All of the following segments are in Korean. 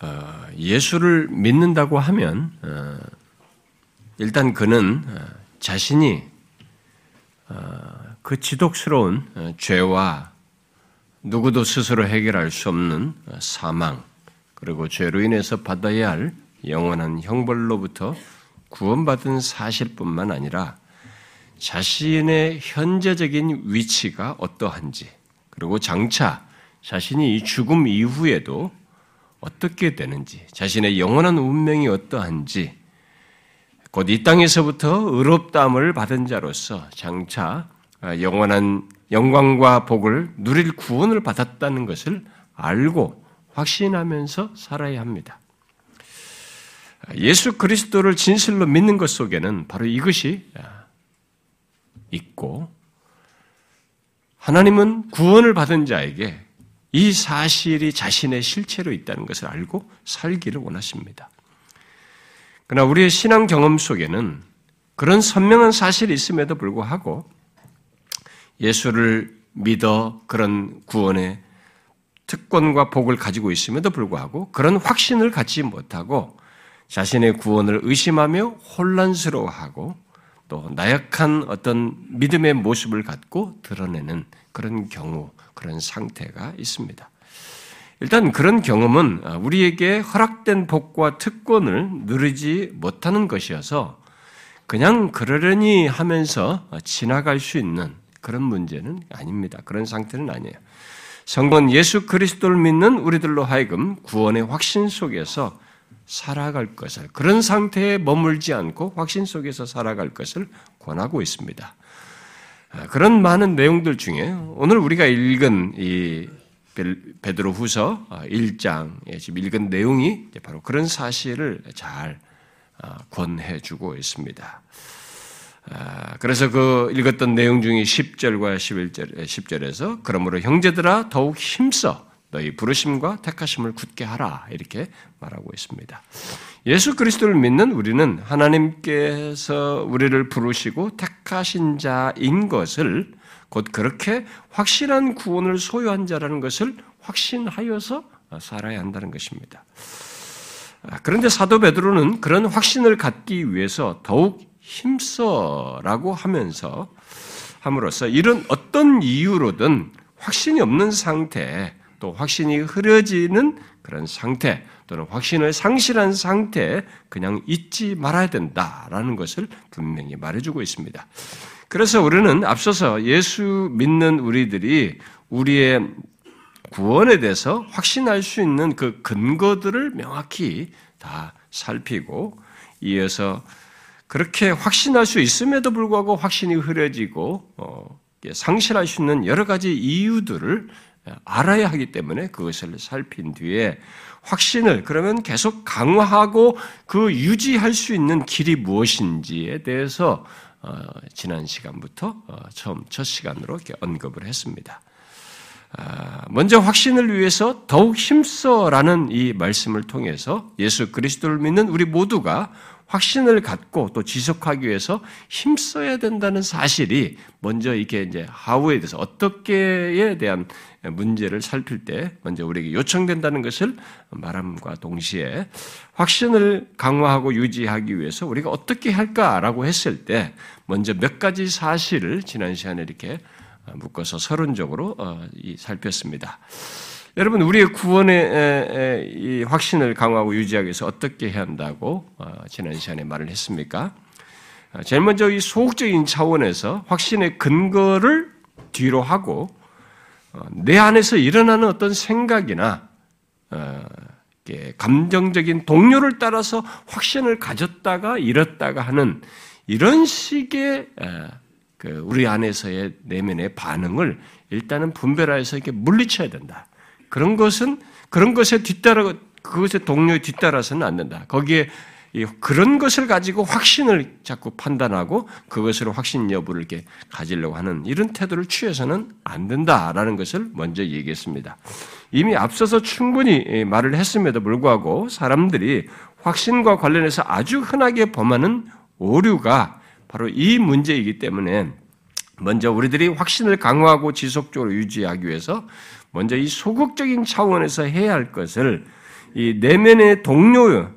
어, 예수를 믿는다고 하면 어, 일단 그는 자신이 그 지독스러운 죄와 누구도 스스로 해결할 수 없는 사망 그리고 죄로 인해서 받아야 할 영원한 형벌로부터 구원받은 사실뿐만 아니라 자신의 현재적인 위치가 어떠한지, 그리고 장차 자신이 이 죽음 이후에도 어떻게 되는지, 자신의 영원한 운명이 어떠한지, 곧 이 땅에서부터 의롭다함을 받은 자로서 장차 영원한 영광과 복을 누릴 구원을 받았다는 것을 알고 확신하면서 살아야 합니다. 예수 그리스도를 진실로 믿는 것 속에는 바로 이것이 있고 하나님은 구원을 받은 자에게 이 사실이 자신의 실체로 있다는 것을 알고 살기를 원하십니다. 그러나 우리의 신앙 경험 속에는 그런 선명한 사실이 있음에도 불구하고 예수를 믿어 그런 구원의 특권과 복을 가지고 있음에도 불구하고 그런 확신을 갖지 못하고 자신의 구원을 의심하며 혼란스러워하고 또 나약한 어떤 믿음의 모습을 갖고 드러내는 그런 경우, 그런 상태가 있습니다. 일단 그런 경험은 우리에게 허락된 복과 특권을 누리지 못하는 것이어서 그냥 그러려니 하면서 지나갈 수 있는 그런 문제는 아닙니다. 그런 상태는 아니에요. 성건 예수 그리스도를 믿는 우리들로 하여금 구원의 확신 속에서 살아갈 것을 그런 상태에 머물지 않고 확신 속에서 살아갈 것을 권하고 있습니다. 아, 그런 많은 내용들 중에 오늘 우리가 읽은 이 베드로 후서 1장에 지금 읽은 내용이 바로 그런 사실을 잘 아, 권해주고 있습니다. 아, 그래서 그 읽었던 내용 중에 10절과 11절, 10절에서 그러므로 형제들아 더욱 힘써 너희 부르심과 택하심을 굳게 하라 이렇게 말하고 있습니다. 예수 그리스도를 믿는 우리는 하나님께서 우리를 부르시고 택하신 자인 것을 곧 그렇게 확실한 구원을 소유한 자라는 것을 확신하여서 살아야 한다는 것입니다. 아, 그런데 사도 베드로는 그런 확신을 갖기 위해서 더욱 힘써라고 하면서 함으로써 이런 어떤 이유로든 확신이 없는 상태, 또 확신이 흐려지는 그런 상태, 또는 확신을 상실한 상태에 그냥 잊지 말아야 된다라는 것을 분명히 말해주고 있습니다. 그래서 우리는 앞서서 예수 믿는 우리들이 우리의 구원에 대해서 확신할 수 있는 그 근거들을 명확히 다 살피고 이어서 그렇게 확신할 수 있음에도 불구하고 확신이 흐려지고 어, 상실할 수 있는 여러 가지 이유들을 알아야 하기 때문에 그것을 살핀 뒤에 확신을 그러면 계속 강화하고 그 유지할 수 있는 길이 무엇인지에 대해서 어, 지난 시간부터 어, 처음 첫 시간으로 언급을 했습니다. 아, 먼저 확신을 위해서 더욱 힘써라는 이 말씀을 통해서 예수 그리스도를 믿는 우리 모두가 확신을 갖고 또 지속하기 위해서 힘써야 된다는 사실이 먼저 이게 이제 하우에 대해서 어떻게에 대한 문제를 살필 때 먼저 우리에게 요청된다는 것을 말함과 동시에 확신을 강화하고 유지하기 위해서 우리가 어떻게 할까라고 했을 때 먼저 몇 가지 사실을 지난 시간에 이렇게 묶어서 서론적으로 어, 살폈습니다. 여러분 우리의 구원의 이 확신을 강화하고 유지하기 위해서 어떻게 해야 한다고 어, 지난 시간에 말을 했습니까? 어, 제일 먼저 이 소극적인 차원에서 확신의 근거를 뒤로 하고 어, 내 안에서 일어나는 어떤 생각이나 감정적인 동료를 따라서 확신을 가졌다가 잃었다가 하는 이런 식의 그 우리 안에서의 내면의 반응을 일단은 분별하여서 이렇게 물리쳐야 된다. 그런 것은 그런 것에 뒤따라 그것의 동료에 뒤따라서는 안 된다. 거기에 그런 것을 가지고 확신을 자꾸 판단하고 그것으로 확신 여부를 이렇게 가지려고 하는 이런 태도를 취해서는 안 된다라는 것을 먼저 얘기했습니다. 이미 앞서서 충분히 말을 했음에도 불구하고 사람들이 확신과 관련해서 아주 흔하게 범하는 오류가 바로 이 문제이기 때문에 먼저 우리들이 확신을 강화하고 지속적으로 유지하기 위해서 먼저 이 소극적인 차원에서 해야 할 것을 이 내면의 동료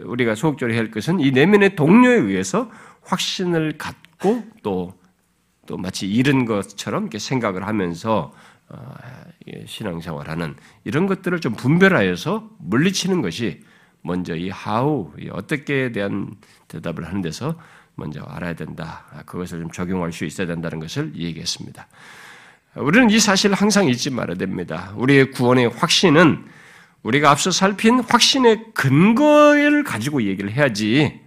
우리가 소극적으로 해야 할 것은 이 내면의 동료에 의해서 확신을 갖고 또, 또 마치 잃은 것처럼 이렇게 생각을 하면서 어, 신앙생활하는 이런 것들을 좀 분별하여서 물리치는 것이 먼저 이 how, 어떻게에 대한 대답을 하는 데서 먼저 알아야 된다. 그것을 좀 적용할 수 있어야 된다는 것을 얘기했습니다. 우리는 이 사실을 항상 잊지 말아야 됩니다. 우리의 구원의 확신은 우리가 앞서 살핀 확신의 근거를 가지고 얘기를 해야지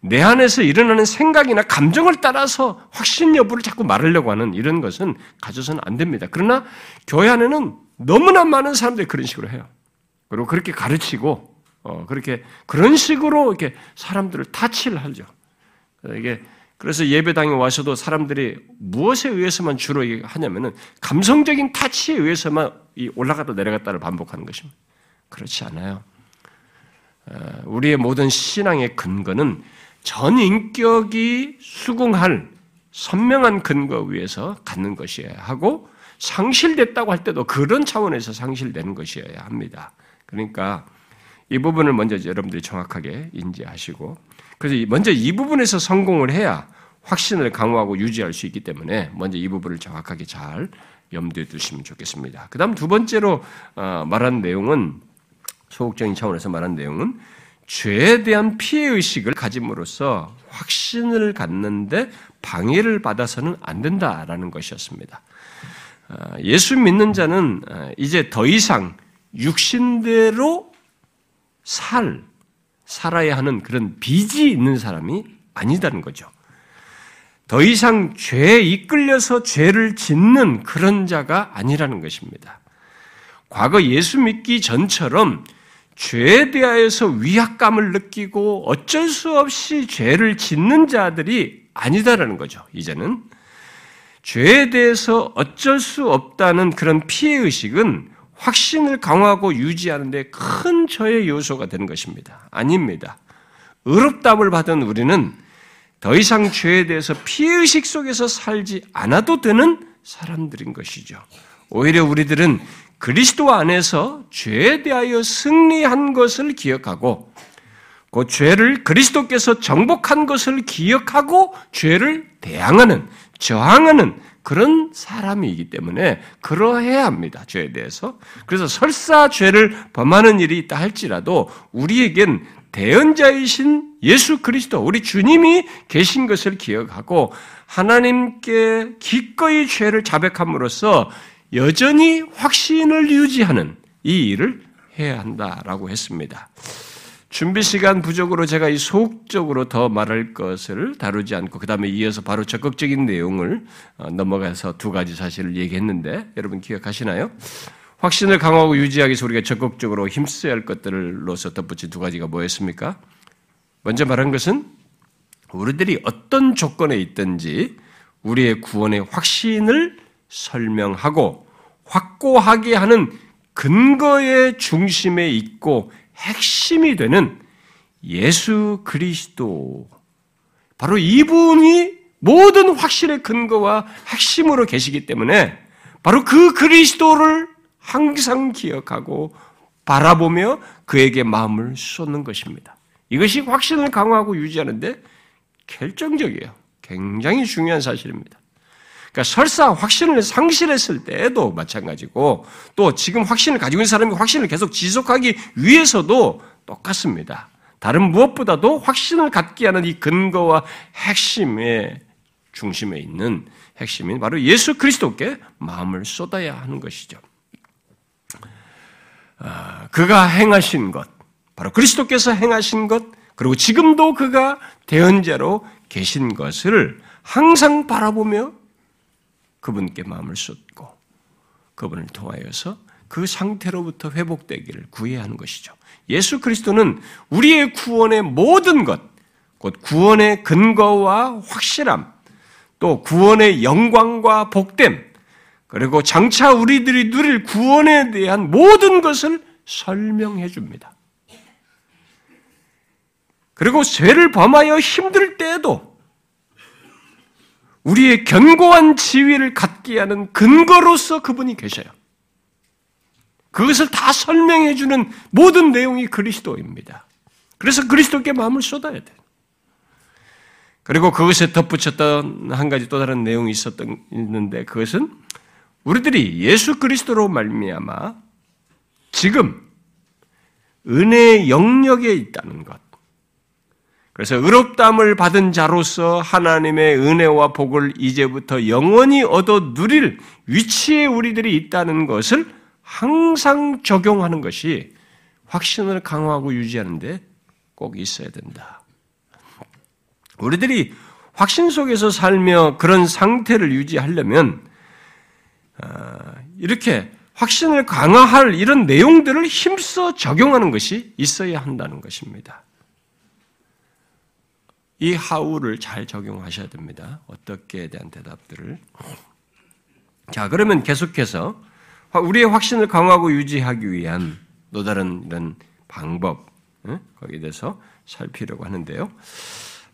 내 안에서 일어나는 생각이나 감정을 따라서 확신 여부를 자꾸 말하려고 하는 이런 것은 가져서는 안 됩니다. 그러나 교회 안에는 너무나 많은 사람들이 그런 식으로 해요. 그리고 그렇게 가르치고 어, 그렇게 그런 식으로 이렇게 사람들을 타치를 하죠. 이게 그래서 예배당에 와서도 사람들이 무엇에 의해서만 주로 하냐면은 감성적인 타치에 의해서만 올라갔다 내려갔다를 반복하는 것입니다. 그렇지 않아요. 어, 우리의 모든 신앙의 근거는 전 인격이 수긍할 선명한 근거 위에서 갖는 것이어야 하고 상실됐다고 할 때도 그런 차원에서 상실되는 것이어야 합니다. 그러니까 이 부분을 먼저 여러분들이 정확하게 인지하시고 그래서 먼저 이 부분에서 성공을 해야 확신을 강화하고 유지할 수 있기 때문에 먼저 이 부분을 정확하게 잘 염두에 두시면 좋겠습니다. 그 다음 두 번째로 어, 말한 내용은 소극적인 차원에서 말한 내용은 죄에 대한 피해 의식을 가짐으로써 확신을 갖는데 방해를 받아서는 안 된다라는 것이었습니다. 어, 예수 믿는 자는 어, 이제 더 이상 육신대로 살, 살아야 하는 그런 빚이 있는 사람이 아니다는 거죠. 더 이상 죄에 이끌려서 죄를 짓는 그런 자가 아니라는 것입니다. 과거 예수 믿기 전처럼 죄에 대하여서 위압감을 느끼고 어쩔 수 없이 죄를 짓는 자들이 아니다라는 거죠. 이제는 죄에 대해서 어쩔 수 없다는 그런 피해 의식은 확신을 강화하고 유지하는데 큰 저의 요소가 되는 것입니다. 아닙니다. 의롭담을 받은 우리는 더 이상 죄에 대해서 피의식 속에서 살지 않아도 되는 사람들인 것이죠. 오히려 우리들은 그리스도 안에서 죄에 대하여 승리한 것을 기억하고 그 죄를 그리스도께서 정복한 것을 기억하고 죄를 대항하는 저항하는 그런 사람이기 때문에 그러해야 합니다. 죄에 대해서. 그래서 설사 죄를 범하는 일이 있다 할지라도 우리에겐 대언자이신 예수 그리스도, 우리 주님이 계신 것을 기억하고 하나님께 기꺼이 죄를 자백함으로써 여전히 확신을 유지하는 이 일을 해야 한다라고 했습니다. 준비 시간 부족으로 제가 이 소극적으로 더 말할 것을 다루지 않고 그 다음에 이어서 바로 적극적인 내용을 어, 넘어가서 두 가지 사실을 얘기했는데 여러분 기억하시나요? 확신을 강화하고 유지하기 위해서 우리가 적극적으로 힘써야 할 것들로서 덧붙인 두 가지가 뭐였습니까? 먼저 말한 것은 우리들이 어떤 조건에 있든지 우리의 구원의 확신을 설명하고 확고하게 하는 근거의 중심에 있고 핵심이 되는 예수 그리스도. 바로 이분이 모든 확신의 근거와 핵심으로 계시기 때문에 바로 그 그리스도를 항상 기억하고 바라보며 그에게 마음을 쏟는 것입니다. 이것이 확신을 강화하고 유지하는데 결정적이에요. 굉장히 중요한 사실입니다. 그러니까 설사 확신을 상실했을 때에도 마찬가지고 또 지금 확신을 가지고 있는 사람이 확신을 계속 지속하기 위해서도 똑같습니다. 다른 무엇보다도 확신을 갖게 하는 이 근거와 핵심의 중심에 있는 핵심인 바로 예수 그리스도께 마음을 쏟아야 하는 것이죠. 아, 그가 행하신 것, 바로 그리스도께서 행하신 것, 그리고 지금도 그가 대언자로 계신 것을 항상 바라보며 그분께 마음을 쏟고 그분을 통하여서 그 상태로부터 회복되기를 구해야 하는 것이죠. 예수 그리스도는 우리의 구원의 모든 것, 곧 구원의 근거와 확실함, 또 구원의 영광과 복됨, 그리고 장차 우리들이 누릴 구원에 대한 모든 것을 설명해 줍니다. 그리고 죄를 범하여 힘들 때에도 우리의 견고한 지위를 갖게 하는 근거로서 그분이 계셔요. 그것을 다 설명해 주는 모든 내용이 그리스도입니다. 그래서 그리스도께 마음을 쏟아야 돼. 그리고 그것에 덧붙였던 한 가지 또 다른 내용이 있었던 있는데 그것은 우리들이 예수 그리스도로 말미암아 지금 은혜의 영역에 있다는 것. 그래서 의롭담을 받은 자로서 하나님의 은혜와 복을 이제부터 영원히 얻어 누릴 위치에 우리들이 있다는 것을 항상 적용하는 것이 확신을 강화하고 유지하는데 꼭 있어야 된다. 우리들이 확신 속에서 살며 그런 상태를 유지하려면 아, 이렇게 확신을 강화할 이런 내용들을 힘써 적용하는 것이 있어야 한다는 것입니다. 이 하우를 잘 적용하셔야 됩니다. 어떻게에 대한 대답들을. 자, 그러면 계속해서 우리의 확신을 강화하고 유지하기 위한 또 다른 이런 방법, 거기에 대해서 살피려고 하는데요.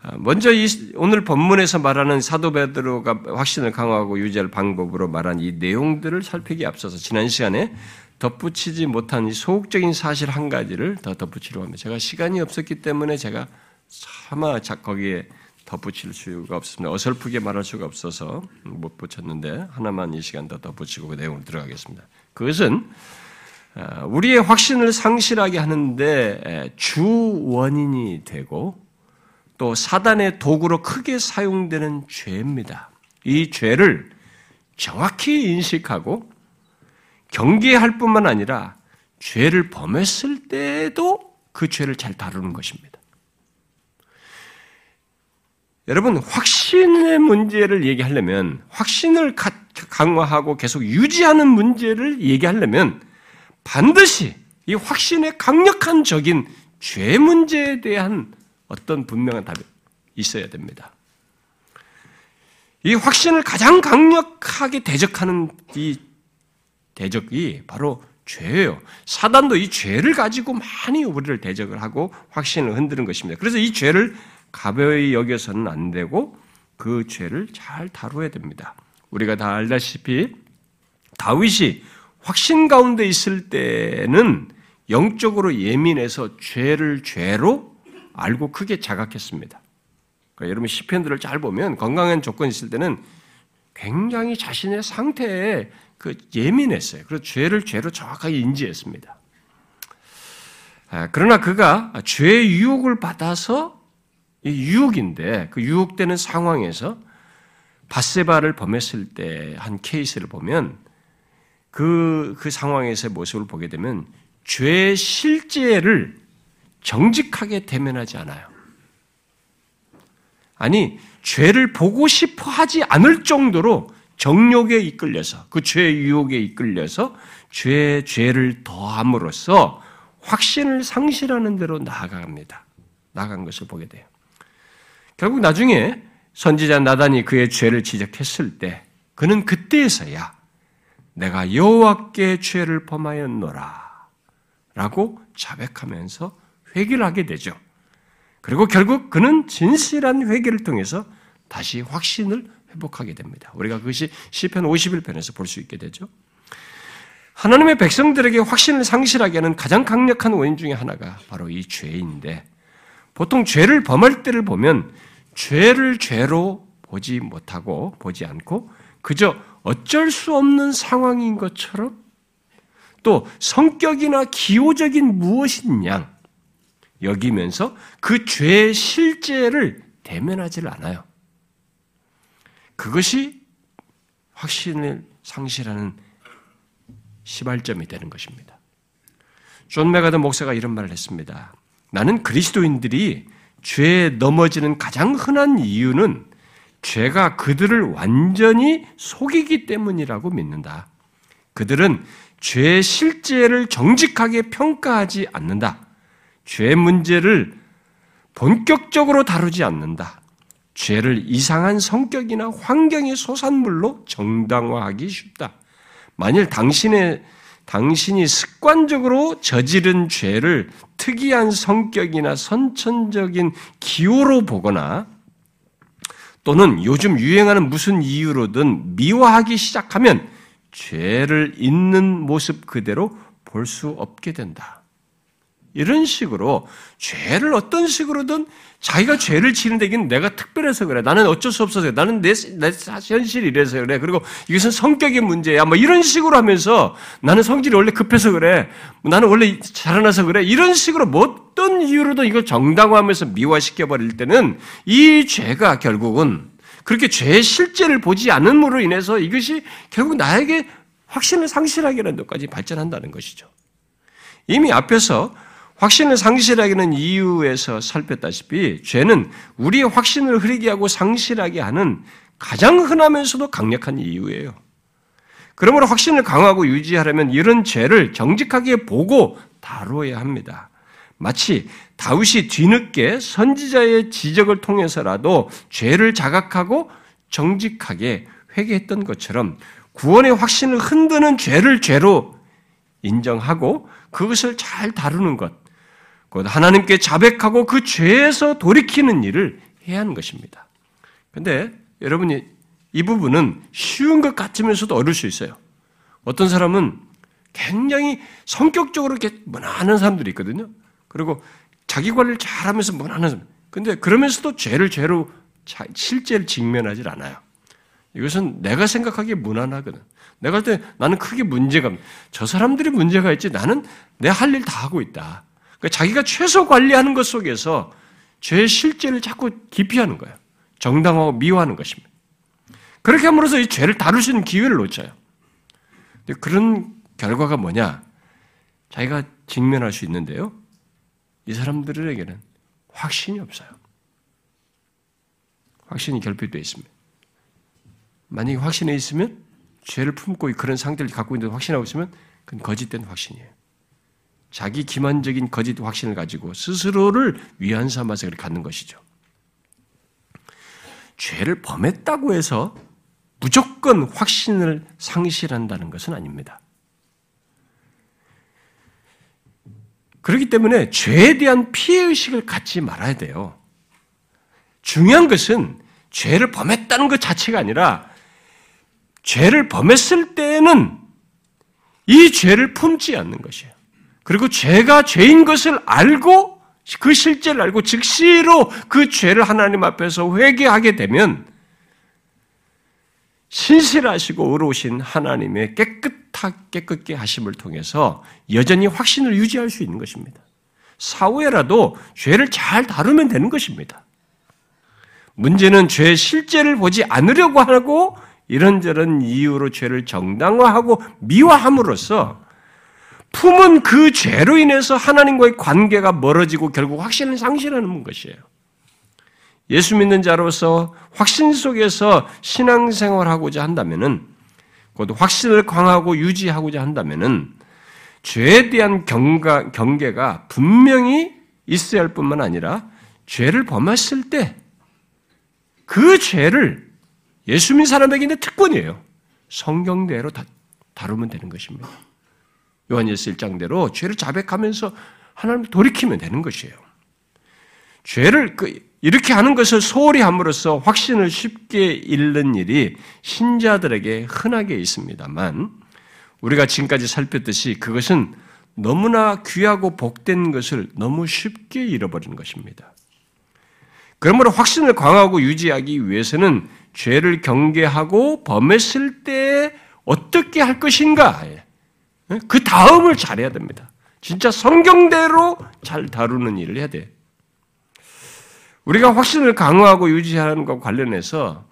아, 먼저 이 오늘 본문에서 말하는 사도 베드로가 확신을 강화하고 유지할 방법으로 말한 이 내용들을 살피기 앞서서 지난 시간에 덧붙이지 못한 이 소극적인 사실 한 가지를 더 덧붙이려고 합니다. 제가 시간이 없었기 때문에 제가 차마 거기에 덧붙일 수가 없습니다. 어설프게 말할 수가 없어서 못 붙였는데 하나만 이 시간 더 덧붙이고 그 내용으로 들어가겠습니다. 그것은 아, 우리의 확신을 상실하게 하는데 주 원인이 되고 또 사단의 도구로 크게 사용되는 죄입니다. 이 죄를 정확히 인식하고 경계할 뿐만 아니라 죄를 범했을 때에도 그 죄를 잘 다루는 것입니다. 여러분, 확신의 문제를 얘기하려면, 확신을 강화하고 계속 유지하는 문제를 얘기하려면, 반드시 이 확신의 강력한 적인 죄 문제에 대한 어떤 분명한 답이 있어야 됩니다. 이 확신을 가장 강력하게 대적하는 이 대적이 바로 죄예요. 사단도 이 죄를 가지고 많이 우리를 대적을 하고 확신을 흔드는 것입니다. 그래서 이 죄를 가벼이 여겨서는 안 되고 그 죄를 잘 다루어야 됩니다. 우리가 다 알다시피 다윗이 확신 가운데 있을 때는 영적으로 예민해서 죄를 죄로 알고 크게 자각했습니다. 그러니까 여러분 시편들을 잘 보면 건강한 조건이 있을 때는 굉장히 자신의 상태에 그 예민했어요. 그래서 죄를 죄로 정확하게 인지했습니다. 아, 그러나 그가 죄의 유혹을 받아서 유혹인데 그 유혹되는 상황에서 바세바를 범했을 때 한 케이스를 보면 그, 그 상황에서의 모습을 보게 되면 죄의 실제를 정직하게 대면하지 않아요. 아니, 죄를 보고 싶어 하지 않을 정도로 정욕에 이끌려서, 그 죄의 유혹에 이끌려서 죄, 죄를 더함으로써 확신을 상실하는 대로 나아갑니다. 나간 것을 보게 돼요. 결국 나중에 선지자 나단이 그의 죄를 지적했을 때, 그는 그때에서야 내가 여호와께 죄를 범하였노라 라고 자백하면서 회개를 하게 되죠. 그리고 결국 그는 진실한 회개를 통해서 다시 확신을 회복하게 됩니다. 우리가 그것이 시편 51편에서 볼 수 있게 되죠. 하나님의 백성들에게 확신을 상실하게 하는 가장 강력한 원인 중에 하나가 바로 이 죄인데 보통 죄를 범할 때를 보면 죄를 죄로 보지 못하고 보지 않고 그저 어쩔 수 없는 상황인 것처럼 또 성격이나 기호적인 무엇인 양 여기면서 그 죄의 실제를 대면하지를 않아요. 그것이 확신을 상실하는 시발점이 되는 것입니다. 존 맥아더 목사가 이런 말을 했습니다. 나는 그리스도인들이 죄에 넘어지는 가장 흔한 이유는 죄가 그들을 완전히 속이기 때문이라고 믿는다. 그들은 죄의 실제를 정직하게 평가하지 않는다. 죄 문제를 본격적으로 다루지 않는다. 죄를 이상한 성격이나 환경의 소산물로 정당화하기 쉽다. 만일 당신의 당신이 습관적으로 저지른 죄를 특이한 성격이나 선천적인 기호로 보거나 또는 요즘 유행하는 무슨 이유로든 미화하기 시작하면 죄를 있는 모습 그대로 볼 수 없게 된다. 이런 식으로 죄를 어떤 식으로든 자기가 죄를 지는데 이건 내가 특별해서 그래. 나는 어쩔 수 없어서 그래. 나는 내, 내 현실이 이래서 그래. 그리고 이것은 성격의 문제야. 뭐 이런 식으로 하면서 나는 성질이 원래 급해서 그래. 나는 원래 자라나서 그래. 이런 식으로 뭐 어떤 이유로든 이걸 정당화하면서 미화시켜버릴 때는 이 죄가 결국은 그렇게 죄의 실제를 보지 않음으로 인해서 이것이 결국 나에게 확신을 상실하게 하는 데까지 발전한다는 것이죠. 이미 앞에서 확신을 상실하게 하는 이유에서 살폈다시피 죄는 우리의 확신을 흐리게 하고 상실하게 하는 가장 흔하면서도 강력한 이유예요. 그러므로 확신을 강화하고 유지하려면 이런 죄를 정직하게 보고 다루어야 합니다. 마치 다윗이 뒤늦게 선지자의 지적을 통해서라도 죄를 자각하고 정직하게 회개했던 것처럼 구원의 확신을 흔드는 죄를 죄로 인정하고 그것을 잘 다루는 것, 곧 하나님께 자백하고 그 죄에서 돌이키는 일을 해야 하는 것입니다. 근데 여러분이 이 부분은 쉬운 것 같으면서도 어려울 수 있어요. 어떤 사람은 굉장히 성격적으로 이렇게 무난한 사람들이 있거든요. 그리고 자기 관리를 잘하면서 무난한 사람. 근데 그러면서도 죄를 죄로 실제를 직면하지 않아요. 이것은 내가 생각하기에 무난하거든. 내가 할 때 나는 크게 문제가. 저 사람들이 문제가 있지 나는 내 할 일 다 하고 있다. 그러니까 자기가 최소 관리하는 것 속에서 죄의 실제를 자꾸 기피하는 거예요. 정당하고 미워하는 것입니다. 그렇게 함으로써 이 죄를 다룰 수 있는 기회를 놓쳐요. 그런 결과가 뭐냐? 자기가 직면할 수 있는데요. 이 사람들에게는 확신이 없어요. 확신이 결핍되어 있습니다. 만약에 확신에 있으면 죄를 품고 그런 상태를 갖고 있는데 확신하고 있으면 그건 거짓된 확신이에요. 자기 기만적인 거짓 확신을 가지고 스스로를 위안 삼아서 그렇게 갖는 것이죠. 죄를 범했다고 해서 무조건 확신을 상실한다는 것은 아닙니다. 그렇기 때문에 죄에 대한 피해의식을 갖지 말아야 돼요. 중요한 것은 죄를 범했다는 것 자체가 아니라 죄를 범했을 때에는 이 죄를 품지 않는 것이에요. 그리고 죄가 죄인 것을 알고 그 실제를 알고 즉시로 그 죄를 하나님 앞에서 회개하게 되면 신실하시고 의로우신 하나님의 깨끗하, 깨끗게 하심을 통해서 여전히 확신을 유지할 수 있는 것입니다. 사후에라도 죄를 잘 다루면 되는 것입니다. 문제는 죄의 실제를 보지 않으려고 하고 이런저런 이유로 죄를 정당화하고 미화함으로써 품은 그 죄로 인해서 하나님과의 관계가 멀어지고 결국 확신을 상실하는 것이에요. 예수 믿는 자로서 확신 속에서 신앙생활하고자 한다면은 곧 확신을 강하고 유지하고자 한다면은 죄에 대한 경가, 경계가 분명히 있어야 할 뿐만 아니라 죄를 범했을 때 그 죄를 예수 믿는 사람에게 있는 특권이에요. 성경대로 다, 다루면 되는 것입니다. 요한일서 1장대로 죄를 자백하면서 하나님을 돌이키면 되는 것이에요. 죄를 그 이렇게 하는 것을 소홀히 함으로써 확신을 쉽게 잃는 일이 신자들에게 흔하게 있습니다만 우리가 지금까지 살폈듯이 그것은 너무나 귀하고 복된 것을 너무 쉽게 잃어버리는 것입니다. 그러므로 확신을 강화하고 유지하기 위해서는 죄를 경계하고 범했을 때 어떻게 할 것인가 그 다음을 잘해야 됩니다. 진짜 성경대로 잘 다루는 일을 해야 돼. 우리가 확신을 강화하고 유지하는 것과 관련해서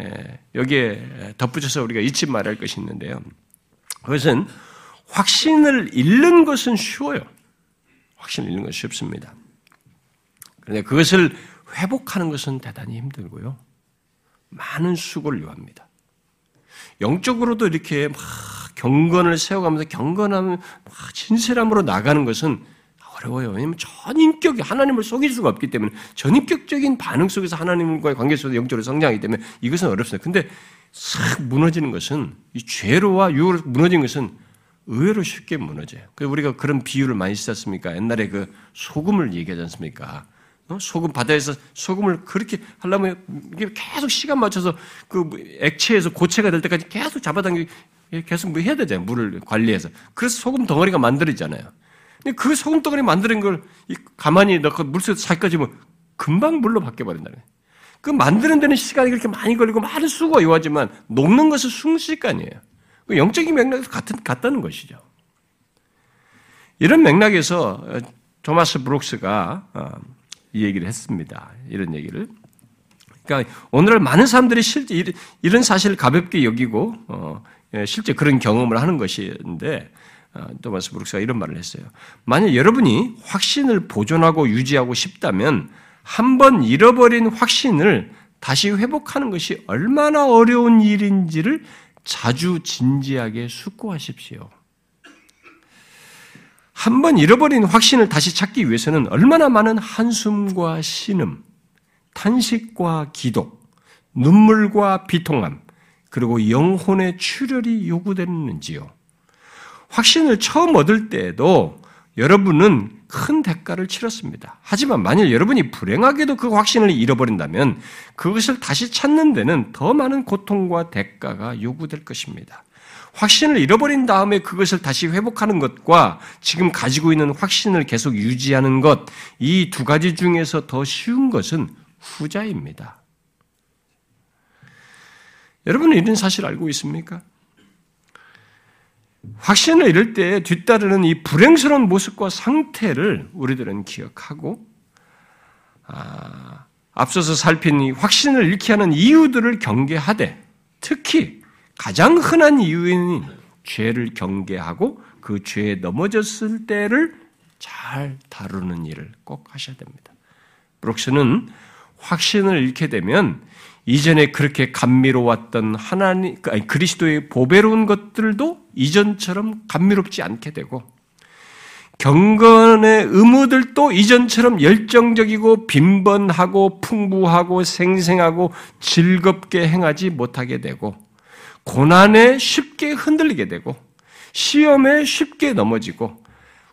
예, 여기에 덧붙여서 우리가 잊지 말할 것이 있는데요. 그것은 확신을 잃는 것은 쉬워요. 확신을 잃는 것은 쉽습니다. 그런데 그것을 회복하는 것은 대단히 힘들고요. 많은 수고를 요합니다. 영적으로도 이렇게 막 경건을 세워가면서 경건함, 진실함으로 나가는 것은 어려워요. 왜냐하면 전인격 하나님을 속일 수가 없기 때문에 전인격적인 반응 속에서 하나님과의 관계 속에서 영적으로 성장하기 때문에 이것은 어렵습니다. 근데 싹 무너지는 것은 이 죄로와 유로 무너진 것은 의외로 쉽게 무너져요. 그래서 우리가 그런 비유를 많이 쓰었습니까? 옛날에 그 소금을 얘기하지 않습니까? 어? 소금 바다에서 소금을 그렇게 하려면 계속 시간 맞춰서 그 액체에서 고체가 될 때까지 계속 잡아당기 계속 뭐 해야 되잖아요. 물을 관리해서. 그래서 소금 덩어리가 만들어지잖아요. 근데 그 소금 덩어리 만드는 걸 가만히 넣고 물속에 살 꺼지면 금방 물로 바뀌어버린다는 거예요. 그 만드는 데는 시간이 그렇게 많이 걸리고 많은 수고가 요하지만 녹는 것은 순식간이에요. 그 영적인 맥락에서 같은, 같다는 것이죠. 이런 맥락에서 어, 토마스 브룩스가 어, 이 얘기를 했습니다. 이런 얘기를. 그러니까 오늘날 많은 사람들이 실제 이런 사실을 가볍게 여기고 어, 예, 실제 그런 경험을 하는 것인데 토마스 브룩스가 이런 말을 했어요. 만약 여러분이 확신을 보존하고 유지하고 싶다면 한 번 잃어버린 확신을 다시 회복하는 것이 얼마나 어려운 일인지를 자주 진지하게 숙고하십시오. 한 번 잃어버린 확신을 다시 찾기 위해서는 얼마나 많은 한숨과 신음, 탄식과 기도, 눈물과 비통함, 그리고 영혼의 출혈이 요구되는지요. 확신을 처음 얻을 때에도 여러분은 큰 대가를 치렀습니다. 하지만 만일 여러분이 불행하게도 그 확신을 잃어버린다면 그것을 다시 찾는 데는 더 많은 고통과 대가가 요구될 것입니다. 확신을 잃어버린 다음에 그것을 다시 회복하는 것과 지금 가지고 있는 확신을 계속 유지하는 것, 이 두 가지 중에서 더 쉬운 것은 후자입니다. 여러분은 이런 사실 알고 있습니까? 확신을 잃을 때 뒤따르는 이 불행스러운 모습과 상태를 우리들은 기억하고 아, 앞서서 살핀 이 확신을 잃게 하는 이유들을 경계하되 특히 가장 흔한 이유인 죄를 경계하고 그 죄에 넘어졌을 때를 잘 다루는 일을 꼭 하셔야 됩니다. 브룩스는 확신을 잃게 되면 이전에 그렇게 감미로웠던 하나님, 아니, 그리스도의 보배로운 것들도 이전처럼 감미롭지 않게 되고, 경건의 의무들도 이전처럼 열정적이고 빈번하고 풍부하고 생생하고 즐겁게 행하지 못하게 되고, 고난에 쉽게 흔들리게 되고, 시험에 쉽게 넘어지고,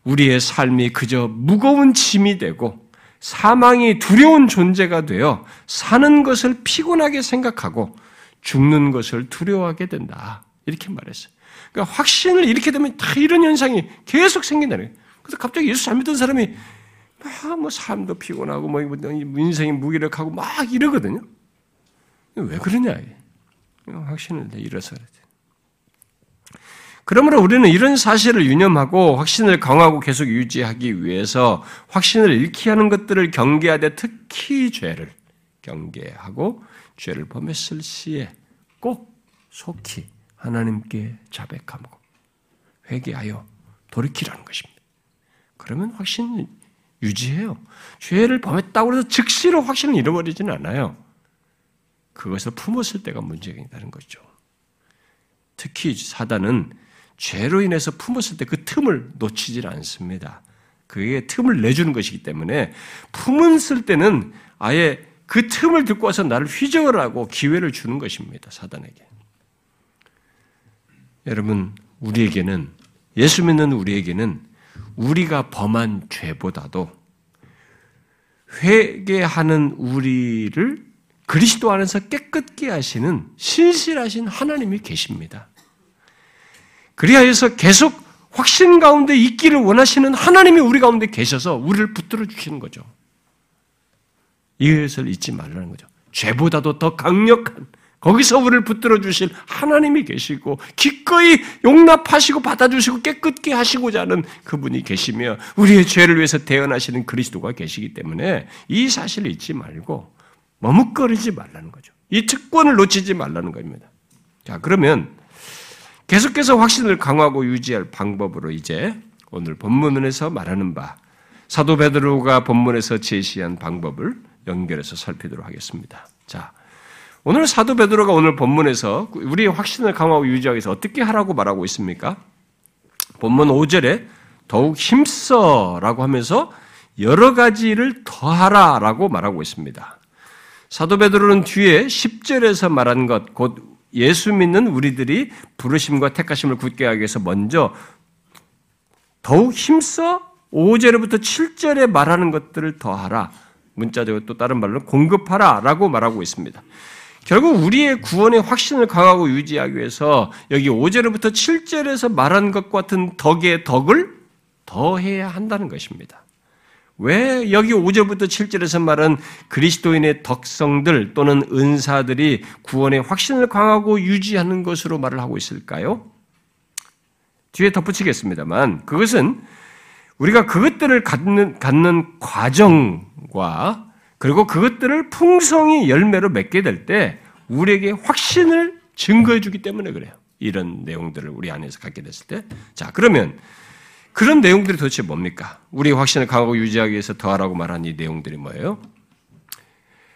우리의 삶이 그저 무거운 짐이 되고, 사망이 두려운 존재가 되어 사는 것을 피곤하게 생각하고 죽는 것을 두려워하게 된다. 이렇게 말했어요. 그러니까 확신을 잃게 되면 다 이런 현상이 계속 생긴다는 거예요. 그래서 갑자기 예수 잘 믿던 사람이 막뭐 삶도 피곤하고 뭐 인생이 무기력하고 막 이러거든요. 왜 그러냐? 확신을 잃어서 그러지. 그러므로 우리는 이런 사실을 유념하고 확신을 강화하고 계속 유지하기 위해서 확신을 잃게 하는 것들을 경계하되 특히 죄를 경계하고 죄를 범했을 시에 꼭 속히 하나님께 자백하고 회개하여 돌이키라는 것입니다. 그러면 확신 유지해요. 죄를 범했다고 해서 즉시로 확신을 잃어버리지는 않아요. 그것을 품었을 때가 문제가 있다는 거죠. 특히 사단은 죄로 인해서 품었을 때 그 틈을 놓치질 않습니다. 그게 틈을 내주는 것이기 때문에 품었을 때는 아예 그 틈을 듣고 와서 나를 휘저을 하고 기회를 주는 것입니다. 사단에게. 여러분, 우리에게는, 예수 믿는 우리에게는 우리가 범한 죄보다도 회개하는 우리를 그리스도 안에서 깨끗게 하시는 신실하신 하나님이 계십니다. 그리하여서 계속 확신 가운데 있기를 원하시는 하나님이 우리 가운데 계셔서 우리를 붙들어 주시는 거죠. 이것을 잊지 말라는 거죠. 죄보다도 더 강력한 거기서 우리를 붙들어 주실 하나님이 계시고 기꺼이 용납하시고 받아주시고 깨끗게 하시고자 하는 그분이 계시며 우리의 죄를 위해서 대언하시는 그리스도가 계시기 때문에 이 사실을 잊지 말고 머뭇거리지 말라는 거죠. 이 특권을 놓치지 말라는 겁니다. 자, 그러면 계속해서 확신을 강화하고 유지할 방법으로 이제 오늘 본문에서 말하는 바 사도 베드로가 본문에서 제시한 방법을 연결해서 살피도록 하겠습니다. 자, 오늘 사도 베드로가 오늘 본문에서 우리의 확신을 강화하고 유지하기 위해서 어떻게 하라고 말하고 있습니까? 본문 5절에 더욱 힘써라고 하면서 여러 가지를 더하라라고 말하고 있습니다. 사도 베드로는 뒤에 10절에서 말한 것, 곧 예수 믿는 우리들이 부르심과 택하심을 굳게 하기 위해서 먼저 더욱 힘써 5절부터 7절에 말하는 것들을 더하라. 문자적으로 또 다른 말로 공급하라 라고 말하고 있습니다. 결국 우리의 구원의 확신을 강하고 유지하기 위해서 여기 5절부터 7절에서 말한 것 같은 덕의 덕을 더해야 한다는 것입니다. 왜 여기 5절부터 7절에서 말한 그리스도인의 덕성들 또는 은사들이 구원의 확신을 강하고 유지하는 것으로 말을 하고 있을까요? 뒤에 덧붙이겠습니다만 그것은 우리가 그것들을 갖는, 갖는 과정과 그리고 그것들을 풍성히 열매로 맺게 될 때 우리에게 확신을 증거해 주기 때문에 그래요. 이런 내용들을 우리 안에서 갖게 됐을 때. 자, 그러면 그런 내용들이 도대체 뭡니까? 우리 확신을 강하고 유지하기 위해서 더하라고 말한 이 내용들이 뭐예요?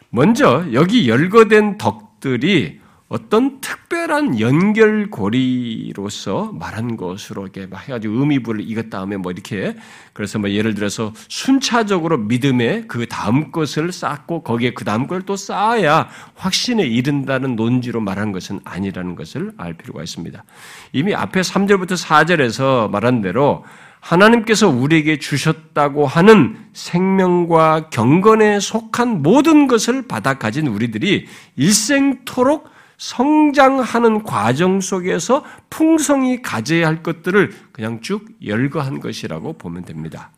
먼저 여기 열거된 덕들이 어떤 특별한 연결고리로서 말한 것으로 이렇게 해가지고 의미부를 이겼다 하면 뭐 이렇게 그래서 뭐 예를 들어서 순차적으로 믿음에 그 다음 것을 쌓고 거기에 그 다음 걸 또 쌓아야 확신에 이른다는 논지로 말한 것은 아니라는 것을 알 필요가 있습니다. 이미 앞에 3절부터 4절에서 말한 대로 하나님께서 우리에게 주셨다고 하는 생명과 경건에 속한 모든 것을 받아 가진 우리들이 일생토록 성장하는 과정 속에서 풍성히 가져야 할 것들을 그냥 쭉 열거한 것이라고 보면 됩니다.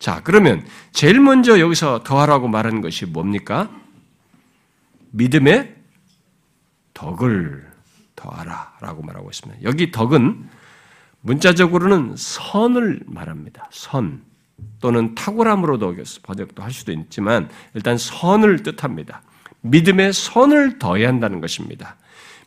자, 그러면 제일 먼저 여기서 더하라고 말하는 것이 뭡니까? 믿음의 덕을 더하라 라고 말하고 있습니다. 여기 덕은 문자적으로는 선을 말합니다. 선 또는 탁월함으로도 번역도 할 수도 있지만 일단 선을 뜻합니다. 믿음의 선을 더해야 한다는 것입니다.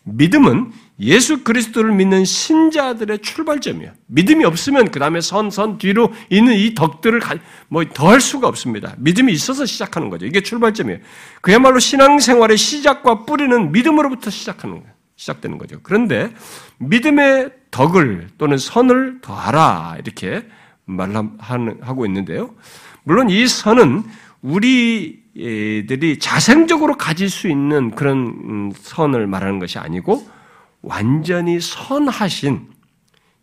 믿음은 예수 그리스도를 믿는 신자들의 출발점이에요. 믿음이 없으면 그 다음에 선, 선 뒤로 있는 이 덕들을 뭐 더할 수가 없습니다. 믿음이 있어서 시작하는 거죠. 이게 출발점이에요. 그야말로 신앙생활의 시작과 뿌리는 믿음으로부터 시작하는 거예요. 시작되는 거죠. 그런데 믿음의 덕을 또는 선을 더하라 이렇게 말하고 있는데요. 물론 이 선은 우리들이 자생적으로 가질 수 있는 그런 음, 선을 말하는 것이 아니고 완전히 선하신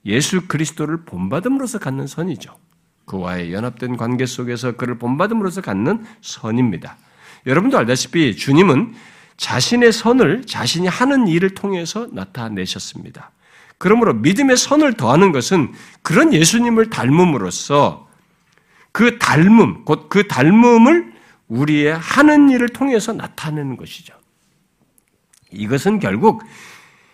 예수 그리스도를 본받음으로써 갖는 선이죠. 그와의 연합된 관계 속에서 그를 본받음으로써 갖는 선입니다. 여러분도 알다시피 주님은 자신의 선을 자신이 하는 일을 통해서 나타내셨습니다. 그러므로 믿음의 선을 더하는 것은 그런 예수님을 닮음으로써 그 닮음, 곧 그 닮음을 우리의 하는 일을 통해서 나타내는 것이죠. 이것은 결국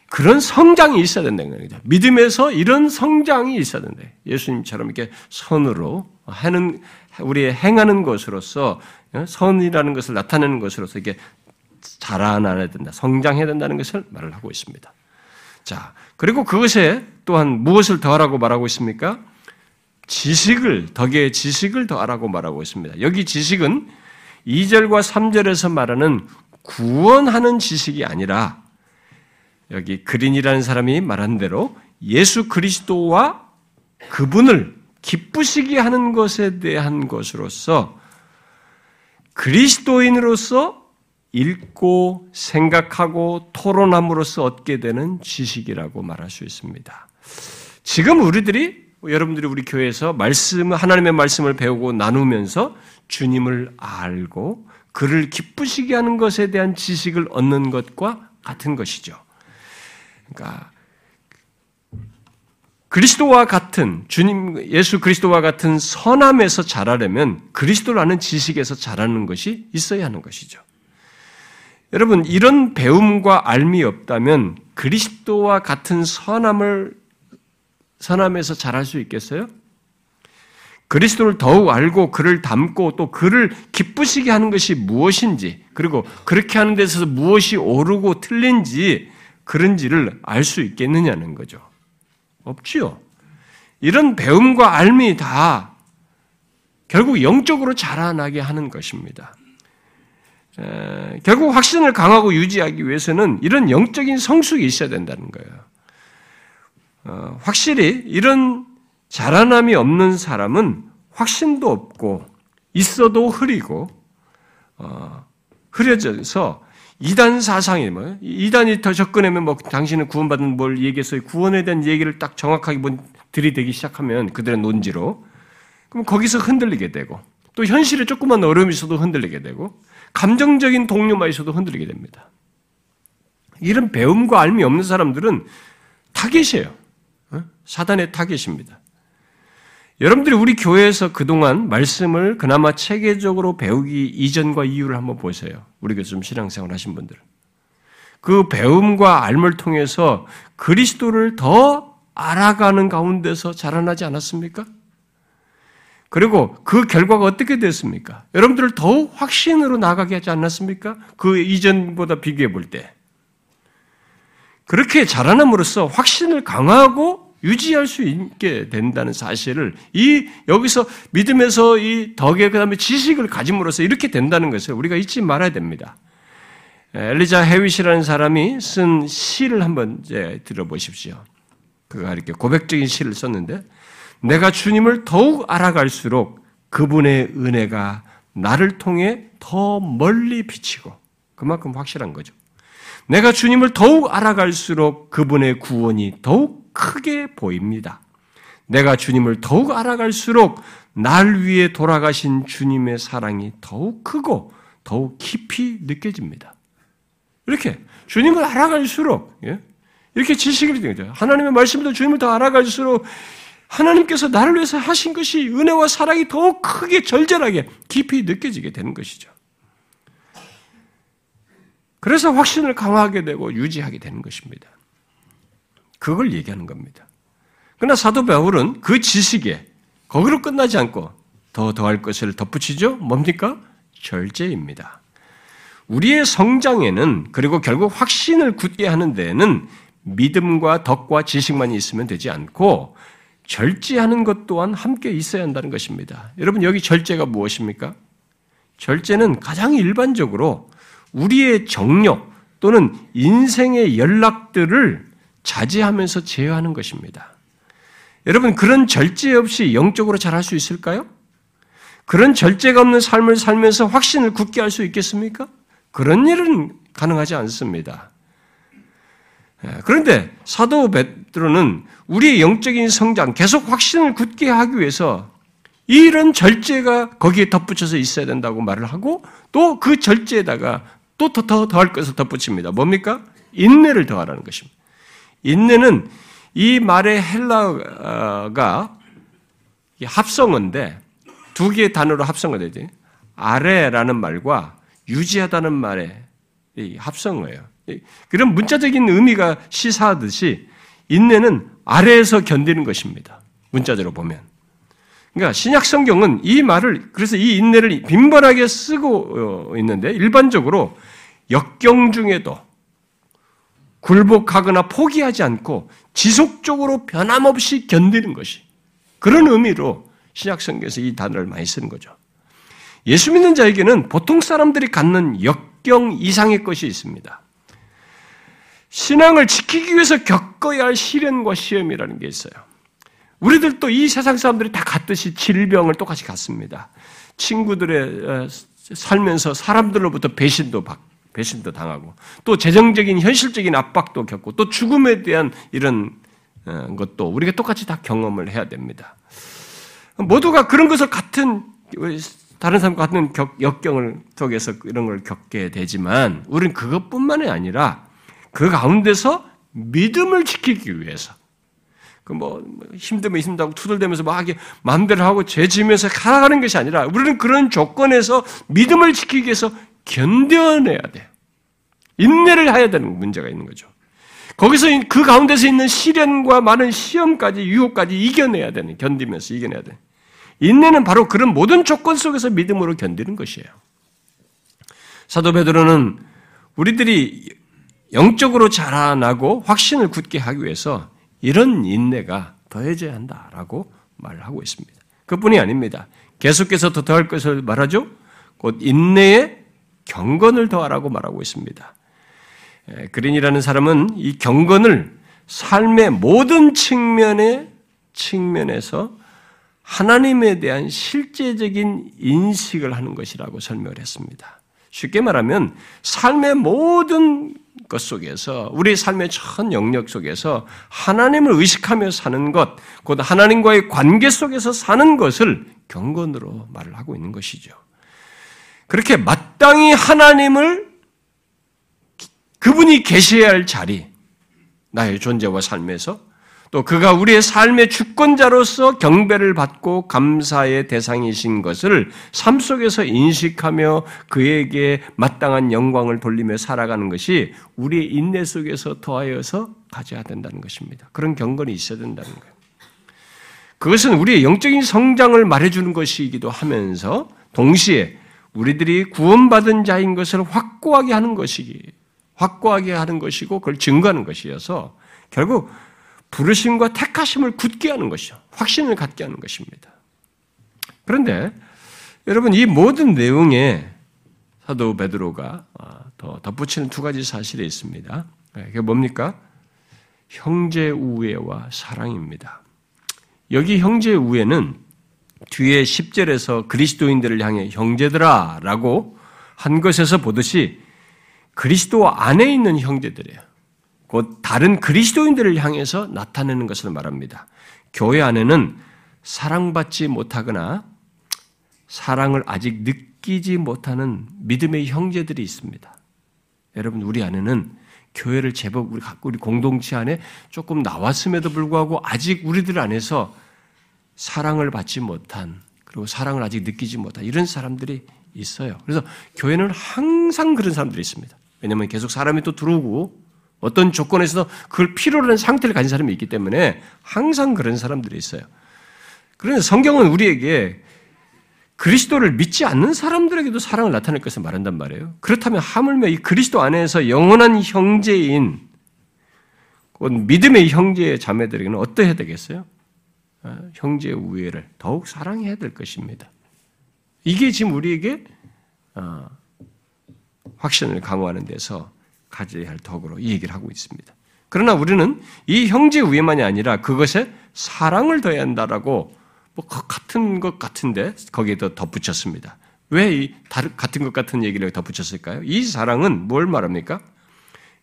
그런 성장이 있어야 된다는 거죠. 믿음에서 이런 성장이 있어야 된다. 예수님처럼 이렇게 선으로 하는, 우리의 행하는 것으로서, 어, 선이라는 것을 나타내는 것으로서 이게 자라나야 된다. 성장해야 된다는 것을 말을 하고 있습니다. 자, 그리고 그것에 또한 무엇을 더하라고 말하고 있습니까? 지식을, 덕의 지식을 더하라고 말하고 있습니다. 여기 지식은 2절과 3절에서 말하는 구원하는 지식이 아니라 여기 그린이라는 사람이 말한 대로 예수 그리스도와 그분을 기쁘시게 하는 것에 대한 것으로서 그리스도인으로서 읽고 생각하고 토론함으로써 얻게 되는 지식이라고 말할 수 있습니다. 지금 우리들이 여러분들이 우리 교회에서 말씀 하나님의 말씀을 배우고 나누면서 주님을 알고 그를 기쁘시게 하는 것에 대한 지식을 얻는 것과 같은 것이죠. 그러니까 그리스도와 같은 주님 예수 그리스도와 같은 선함에서 자라려면 그리스도라는 지식에서 자라는 것이 있어야 하는 것이죠. 여러분, 이런 배움과 알미 없다면 그리스도와 같은 선함을, 선함에서 잘할 수 있겠어요? 그리스도를 더욱 알고 그를 담고 또 그를 기쁘시게 하는 것이 무엇인지, 그리고 그렇게 하는 데 있어서 무엇이 옳고 틀린지, 그런지를 알 수 있겠느냐는 거죠. 없지요. 이런 배움과 알미 다 결국 영적으로 자라나게 하는 것입니다. 결국 확신을 강하고 유지하기 위해서는 이런 영적인 성숙이 있어야 된다는 거예요. 어, 확실히 이런 자라남이 없는 사람은 확신도 없고 있어도 흐리고 어, 흐려져서 이단 사상이 뭐 이단이 더 접근하면 뭐 당신은 구원받은 뭘 얘기해서 구원에 대한 얘기를 딱 정확하게 뭐 들이대기 시작하면 그들의 논지로 그럼 거기서 흔들리게 되고 또 현실에 조금만 어려움이 있어도 흔들리게 되고 감정적인 동료만 있어도 흔들리게 됩니다. 이런 배움과 알미 없는 사람들은 타겟이에요. 어? 사단의 타겟입니다. 여러분들이 우리 교회에서 그동안 말씀을 그나마 체계적으로 배우기 이전과 이후를 한번 보세요. 우리 좀 신앙생활 하신 분들. 그 배움과 알을 통해서 그리스도를 더 알아가는 가운데서 자라나지 않았습니까? 그리고 그 결과가 어떻게 됐습니까? 여러분들을 더욱 확신으로 나가게 하지 않았습니까? 그 이전보다 비교해 볼 때. 그렇게 자라남으로써 확신을 강하고 유지할 수 있게 된다는 사실을 이 여기서 믿음에서 이 덕에 그다음에 지식을 가짐으로써 이렇게 된다는 것을 우리가 잊지 말아야 됩니다. 엘리자 해윗이라는 사람이 쓴 시를 한번 이제 들어보십시오. 그가 이렇게 고백적인 시를 썼는데 내가 주님을 더욱 알아갈수록 그분의 은혜가 나를 통해 더 멀리 비치고 그만큼 확실한 거죠. 내가 주님을 더욱 알아갈수록 그분의 구원이 더욱 크게 보입니다. 내가 주님을 더욱 알아갈수록 날 위해 돌아가신 주님의 사랑이 더욱 크고 더욱 깊이 느껴집니다. 이렇게 주님을 알아갈수록 예? 이렇게 지식이 되는 거죠. 하나님의 말씀도 주님을 더 알아갈수록 하나님께서 나를 위해서 하신 것이 은혜와 사랑이 더욱 크게 절절하게 깊이 느껴지게 되는 것이죠. 그래서 확신을 강화하게 되고 유지하게 되는 것입니다. 그걸 얘기하는 겁니다. 그러나 사도 바울은 그 지식에 거기로 끝나지 않고 더 더할 것을 덧붙이죠. 뭡니까? 절제입니다. 우리의 성장에는 그리고 결국 확신을 굳게 하는 데에는 믿음과 덕과 지식만 있으면 되지 않고 절제하는 것 또한 함께 있어야 한다는 것입니다. 여러분 여기 절제가 무엇입니까? 절제는 가장 일반적으로 우리의 정력 또는 인생의 연락들을 자제하면서 제어하는 것입니다. 여러분 그런 절제 없이 영적으로 잘할 수 있을까요? 그런 절제가 없는 삶을 살면서 확신을 굳게 할 수 있겠습니까? 그런 일은 가능하지 않습니다. 예, 그런데 사도 베드로는 우리의 영적인 성장, 계속 확신을 굳게 하기 위해서 이런 절제가 거기에 덧붙여서 있어야 된다고 말을 하고 또 그 절제에다가 또 더 더할 것을 덧붙입니다. 뭡니까? 인내를 더하라는 것입니다. 인내는 이 말의 헬라가 합성어인데 두 개의 단어로 합성어 되지. 아래라는 말과 유지하다는 말의 합성어예요. 그런 문자적인 의미가 시사하듯이 인내는 아래에서 견디는 것입니다. 문자적으로 보면. 그러니까 신약 성경은 이 말을 그래서 이 인내를 빈번하게 쓰고 어, 있는데 일반적으로 역경 중에도 굴복하거나 포기하지 않고 지속적으로 변함없이 견디는 것이 그런 의미로 신약 성경에서 이 단어를 많이 쓰는 거죠. 예수 믿는 자에게는 보통 사람들이 갖는 역경 이상의 것이 있습니다. 신앙을 지키기 위해서 겪어야 할 시련과 시험이라는 게 있어요. 우리들도 이 세상 사람들이 다 갖듯이 질병을 똑같이 갖습니다. 친구들의 어, 살면서 사람들로부터 배신도 받, 배신도 당하고 또 재정적인 현실적인 압박도 겪고 또 죽음에 대한 이런 어, 것도 우리가 똑같이 다 경험을 해야 됩니다. 모두가 그런 것을 같은 다른 사람과 같은 역경을 속에서 이런 걸 겪게 되지만 우리는 그것뿐만이 아니라 그 가운데서 믿음을 지키기 위해서 그뭐 힘들면 힘들다고 투덜대면서 막 마음대로 하고 죄지면서 살아가는 것이 아니라 우리는 그런 조건에서 믿음을 지키기 위해서 견뎌내야 돼요. 인내를 해야 되는 문제가 있는 거죠. 거기서 그 가운데서 있는 시련과 많은 시험까지 유혹까지 이겨내야 되는 견디면서 이겨내야 돼. 인내는 바로 그런 모든 조건 속에서 믿음으로 견디는 것이에요. 사도 베드로는 우리들이 영적으로 자라나고 확신을 굳게 하기 위해서 이런 인내가 더해져야 한다라고 말을 하고 있습니다. 그뿐이 아닙니다. 계속해서 더 더할 것을 말하죠. 곧 인내에 경건을 더하라고 말하고 있습니다. 그린이라는 사람은 이 경건을 삶의 모든 측면의 측면에서 하나님에 대한 실제적인 인식을 하는 것이라고 설명을 했습니다. 쉽게 말하면 삶의 모든 것 속에서 우리 삶의 전 영역 속에서 하나님을 의식하며 사는 것, 곧 하나님과의 관계 속에서 사는 것을 경건으로 말을 하고 있는 것이죠. 그렇게 마땅히 하나님을 그분이 계셔야 할 자리, 나의 존재와 삶에서 또 그가 우리의 삶의 주권자로서 경배를 받고 감사의 대상이신 것을 삶 속에서 인식하며 그에게 마땅한 영광을 돌리며 살아가는 것이 우리의 인내 속에서 더하여서 가져야 된다는 것입니다. 그런 경건이 있어야 된다는 거예요. 그것은 우리의 영적인 성장을 말해주는 것이기도 하면서 동시에 우리들이 구원받은 자인 것을 확고하게 하는 것이기, 확고하게 하는 것이고 그걸 증거하는 것이어서 결국 부르심과 택하심을 굳게 하는 것이죠. 확신을 갖게 하는 것입니다. 그런데 여러분 이 모든 내용에 사도 베드로가 아, 더 덧붙이는 두 가지 사실이 있습니다. 네, 그게 뭡니까? 형제 우애와 사랑입니다. 여기 형제 우애는 뒤에 10절에서 그리스도인들을 향해 형제들아 라고 한 것에서 보듯이 그리스도 안에 있는 형제들이에요. 곧 다른 그리스도인들을 향해서 나타내는 것을 말합니다. 교회 안에는 사랑받지 못하거나 사랑을 아직 느끼지 못하는 믿음의 형제들이 있습니다. 여러분, 우리 안에는 교회를 제법 우리 우리 공동체 안에 조금 나왔음에도 불구하고 아직 우리들 안에서 사랑을 받지 못한 그리고 사랑을 아직 느끼지 못한 이런 사람들이 있어요. 그래서 교회는 항상 그런 사람들이 있습니다. 왜냐하면 계속 사람이 또 들어오고 어떤 조건에서도 그걸 필요로 하는 상태를 가진 사람이 있기 때문에 항상 그런 사람들이 있어요. 그런데 성경은 우리에게 그리스도를 믿지 않는 사람들에게도 사랑을 나타낼 것을 말한단 말이에요. 그렇다면 하물며 이 그리스도 안에서 영원한 형제인 곧 믿음의 형제의 자매들에게는 어떠해야 되겠어요? 어, 형제의 우애를 더욱 사랑해야 될 것입니다. 이게 지금 우리에게 어, 확신을 강화하는 데서 가져야 할 덕으로 이 얘기를 하고 있습니다. 그러나 우리는 이 형제 우애만이 아니라 그것에 사랑을 더해야 한다라고 뭐 같은 것 같은데 거기에 더 덧붙였습니다. 왜 이 같은 것 같은 얘기를 덧붙였을까요? 이 사랑은 뭘 말합니까?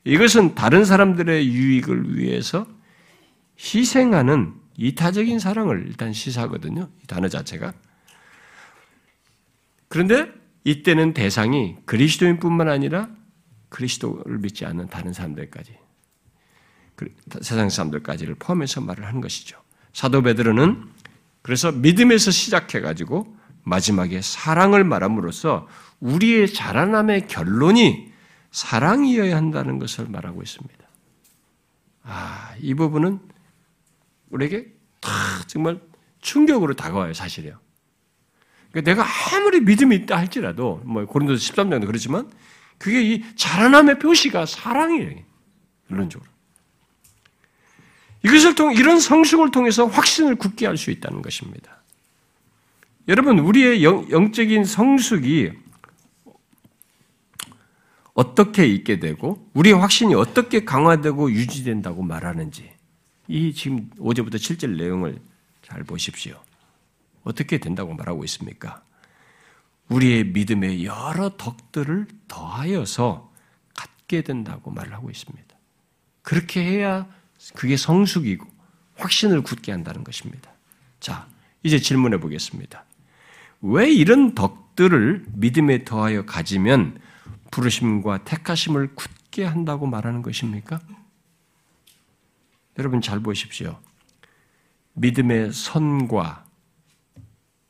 이것은 다른 사람들의 유익을 위해서 희생하는 이타적인 사랑을 일단 시사하거든요. 이 단어 자체가. 그런데 이때는 대상이 그리스도인뿐만 아니라 그리스도를 믿지 않는 다른 사람들까지 그 세상 사람들까지를 포함해서 말을 하는 것이죠. 사도 베드로는 그래서 믿음에서 시작해 가지고 마지막에 사랑을 말함으로써 우리의 자라남의 결론이 사랑이어야 한다는 것을 말하고 있습니다. 아, 이 부분은 우리에게 다 정말 충격으로 다가와요, 사실이요. 그러니까 내가 아무리 믿음이 있다 할지라도, 뭐, 고린도서 13장도 그렇지만, 그게 이 자라남의 표시가 사랑이에요. 결론적으로. 이것을 통 이런 성숙을 통해서 확신을 굳게 할 수 있다는 것입니다. 여러분, 우리의 영, 적인 성숙이 어떻게 있게 되고, 우리의 확신이 어떻게 강화되고 유지된다고 말하는지, 이 지금 5절부터 7절 내용을 잘 보십시오. 어떻게 된다고 말하고 있습니까? 우리의 믿음의 여러 덕들을 더하여서 갖게 된다고 말을 하고 있습니다. 그렇게 해야 그게 성숙이고 확신을 굳게 한다는 것입니다. 자, 이제 질문해 보겠습니다. 왜 이런 덕들을 믿음에 더하여 가지면 부르심과 택하심을 굳게 한다고 말하는 것입니까? 여러분 잘 보십시오. 믿음의 선과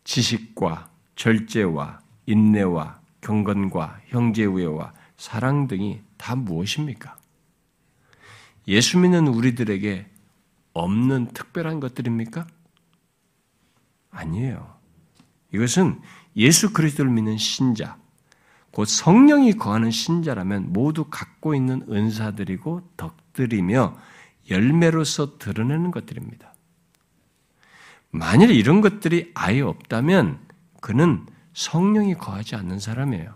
지식과 절제와 인내와 경건과 형제 우애와 사랑 등이 다 무엇입니까? 예수 믿는 우리들에게 없는 특별한 것들입니까? 아니에요. 이것은 예수 그리스도를 믿는 신자, 곧 성령이 거하는 신자라면 모두 갖고 있는 은사들이고 덕들이며 열매로서 드러내는 것들입니다. 만일 이런 것들이 아예 없다면 그는 성령이 거하지 않는 사람이에요.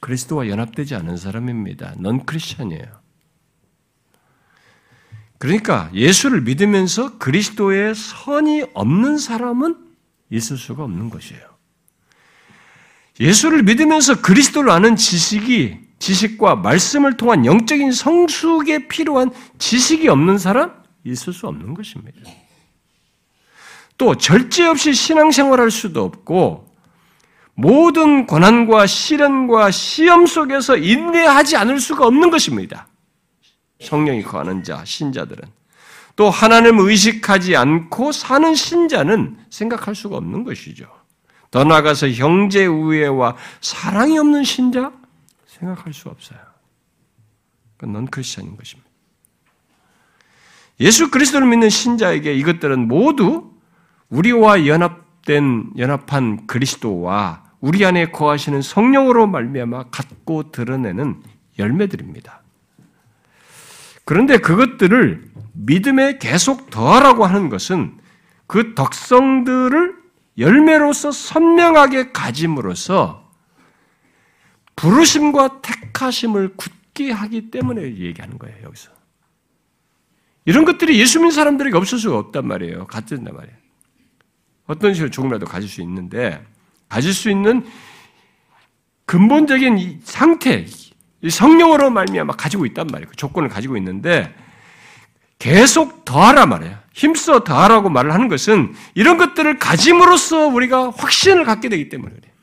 그리스도와 연합되지 않은 사람입니다. 넌 크리스천이에요. 그러니까 예수를 믿으면서 그리스도의 선이 없는 사람은 있을 수가 없는 것이에요. 예수를 믿으면서 그리스도를 아는 지식이 지식과 말씀을 통한 영적인 성숙에 필요한 지식이 없는 사람 있을 수 없는 것입니다. 또 절제 없이 신앙생활할 수도 없고 모든 고난과 시련과 시험 속에서 인내하지 않을 수가 없는 것입니다. 성령이 거하는 자, 신자들은. 또 하나님을 의식하지 않고 사는 신자는 생각할 수가 없는 것이죠. 더 나아가서 형제 우애와 사랑이 없는 신자 생각할 수 없어요. 그건 넌 크리스천인 것입니다. 예수 그리스도를 믿는 신자에게 이것들은 모두 우리와 연합된 연합한 그리스도와 우리 안에 거하시는 성령으로 말미암아 갖고 드러내는 열매들입니다. 그런데 그것들을 믿음에 계속 더하라고 하는 것은 그 덕성들을 열매로서 선명하게 가짐으로써 부르심과 택하심을 굳게 하기 때문에 얘기하는 거예요, 여기서. 이런 것들이 예수 믿는 사람들에게 없을 수가 없단 말이에요. 같은단 말이에요. 어떤 식으로 조금이라도 가질 수 있는데, 가질 수 있는 근본적인 상태, 성령으로 말미암아 가지고 있단 말이에요. 그 조건을 가지고 있는데, 계속 더하라 말이에요. 힘써 더하라고 말을 하는 것은 이런 것들을 가짐으로써 우리가 확신을 갖게 되기 때문에 그래요.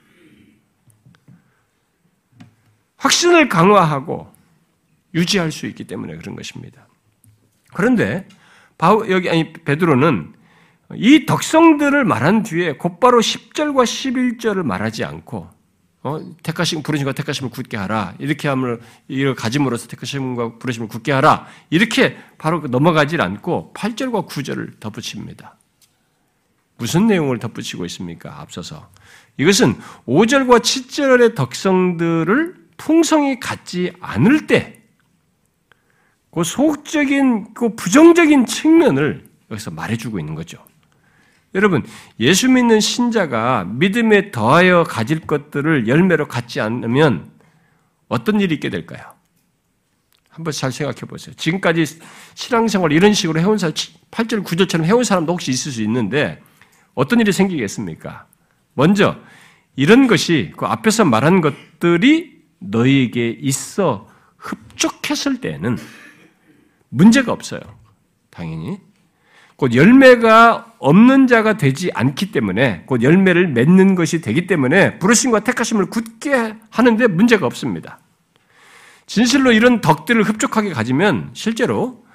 확신을 강화하고 유지할 수 있기 때문에 그런 것입니다. 그런데 바울 여기 아니 베드로는 이 덕성들을 말한 뒤에 곧바로 10절과 11절을 말하지 않고 어, 택하심 부르심과 택하심을 굳게 하라 이렇게 함을 이를 가짐으로써 택하심과 부르심을 굳게 하라 이렇게 바로 넘어가질 않고 8절과 9절을 덧붙입니다. 무슨 내용을 덧붙이고 있습니까? 앞서서 이것은 5절과 7절의 덕성들을 풍성히 갖지 않을 때, 그 소극적인, 그 부정적인 측면을 여기서 말해주고 있는 거죠. 여러분, 예수 믿는 신자가 믿음에 더하여 가질 것들을 열매로 갖지 않으면 어떤 일이 있게 될까요? 한번 잘 생각해 보세요. 지금까지 신앙생활 이런 식으로 해온 사람, 8절, 9절처럼 해온 사람도 혹시 있을 수 있는데 어떤 일이 생기겠습니까? 먼저, 이런 것이 그 앞에서 말한 것들이 너희에게 있어 흡족했을 때는 문제가 없어요. 당연히. 곧 열매가 없는 자가 되지 않기 때문에 곧 열매를 맺는 것이 되기 때문에 부르심과 택하심을 굳게 하는데 문제가 없습니다. 진실로 이런 덕들을 흡족하게 가지면 실제로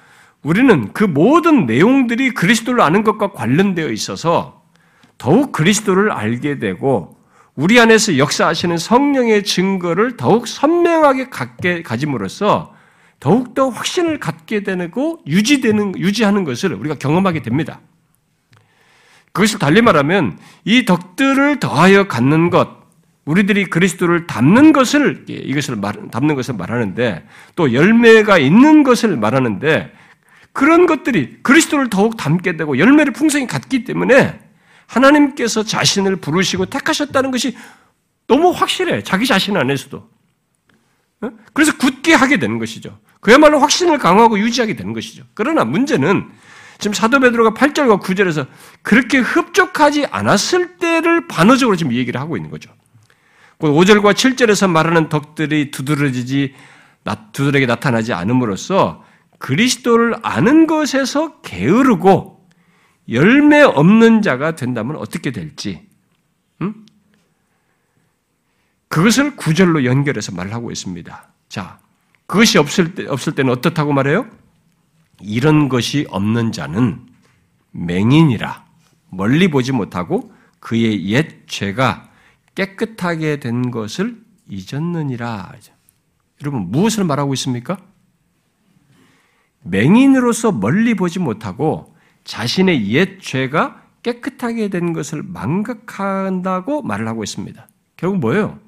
우리는 그 모든 내용들이 그리스도를 아는 것과 관련되어 있어서 더욱 그리스도를 알게 되고 우리 안에서 역사하시는 성령의 증거를 더욱 선명하게 갖게 가짐으로써 더욱더 확신을 갖게 되고 유지되는, 유지하는 것을 우리가 경험하게 됩니다. 그것을 달리 말하면 이 덕들을 더하여 갖는 것, 우리들이 그리스도를 담는 것을, 이것을 말, 담는 것을 말하는데 또 열매가 있는 것을 말하는데 그런 것들이 그리스도를 더욱 담게 되고 열매를 풍성히 갖기 때문에 하나님께서 자신을 부르시고 택하셨다는 것이 너무 확실해. 자기 자신 안에서도. 어? 그래서 굳게 하게 되는 것이죠. 그야말로 확신을 강화하고 유지하게 되는 것이죠. 그러나 문제는 지금 사도 베드로가 8절과 9절에서 그렇게 흡족하지 않았을 때를 반어적으로 지금 얘기를 하고 있는 거죠. 5절과 7절에서 말하는 덕들이 두드러지지 두들에게 나타나지 않음으로써 그리스도를 아는 것에서 게으르고 열매 없는 자가 된다면 어떻게 될지 음? 그것을 구절로 연결해서 말을 하고 있습니다. 자, 그것이 없을 때 없을 때는 어떻다고 말해요? 이런 것이 없는 자는 맹인이라 멀리 보지 못하고 그의 옛 죄가 깨끗하게 된 것을 잊었느니라. 여러분 무엇을 말하고 있습니까? 맹인으로서 멀리 보지 못하고 자신의 옛 죄가 깨끗하게 된 것을 망각한다고 말을 하고 있습니다. 결국 뭐예요?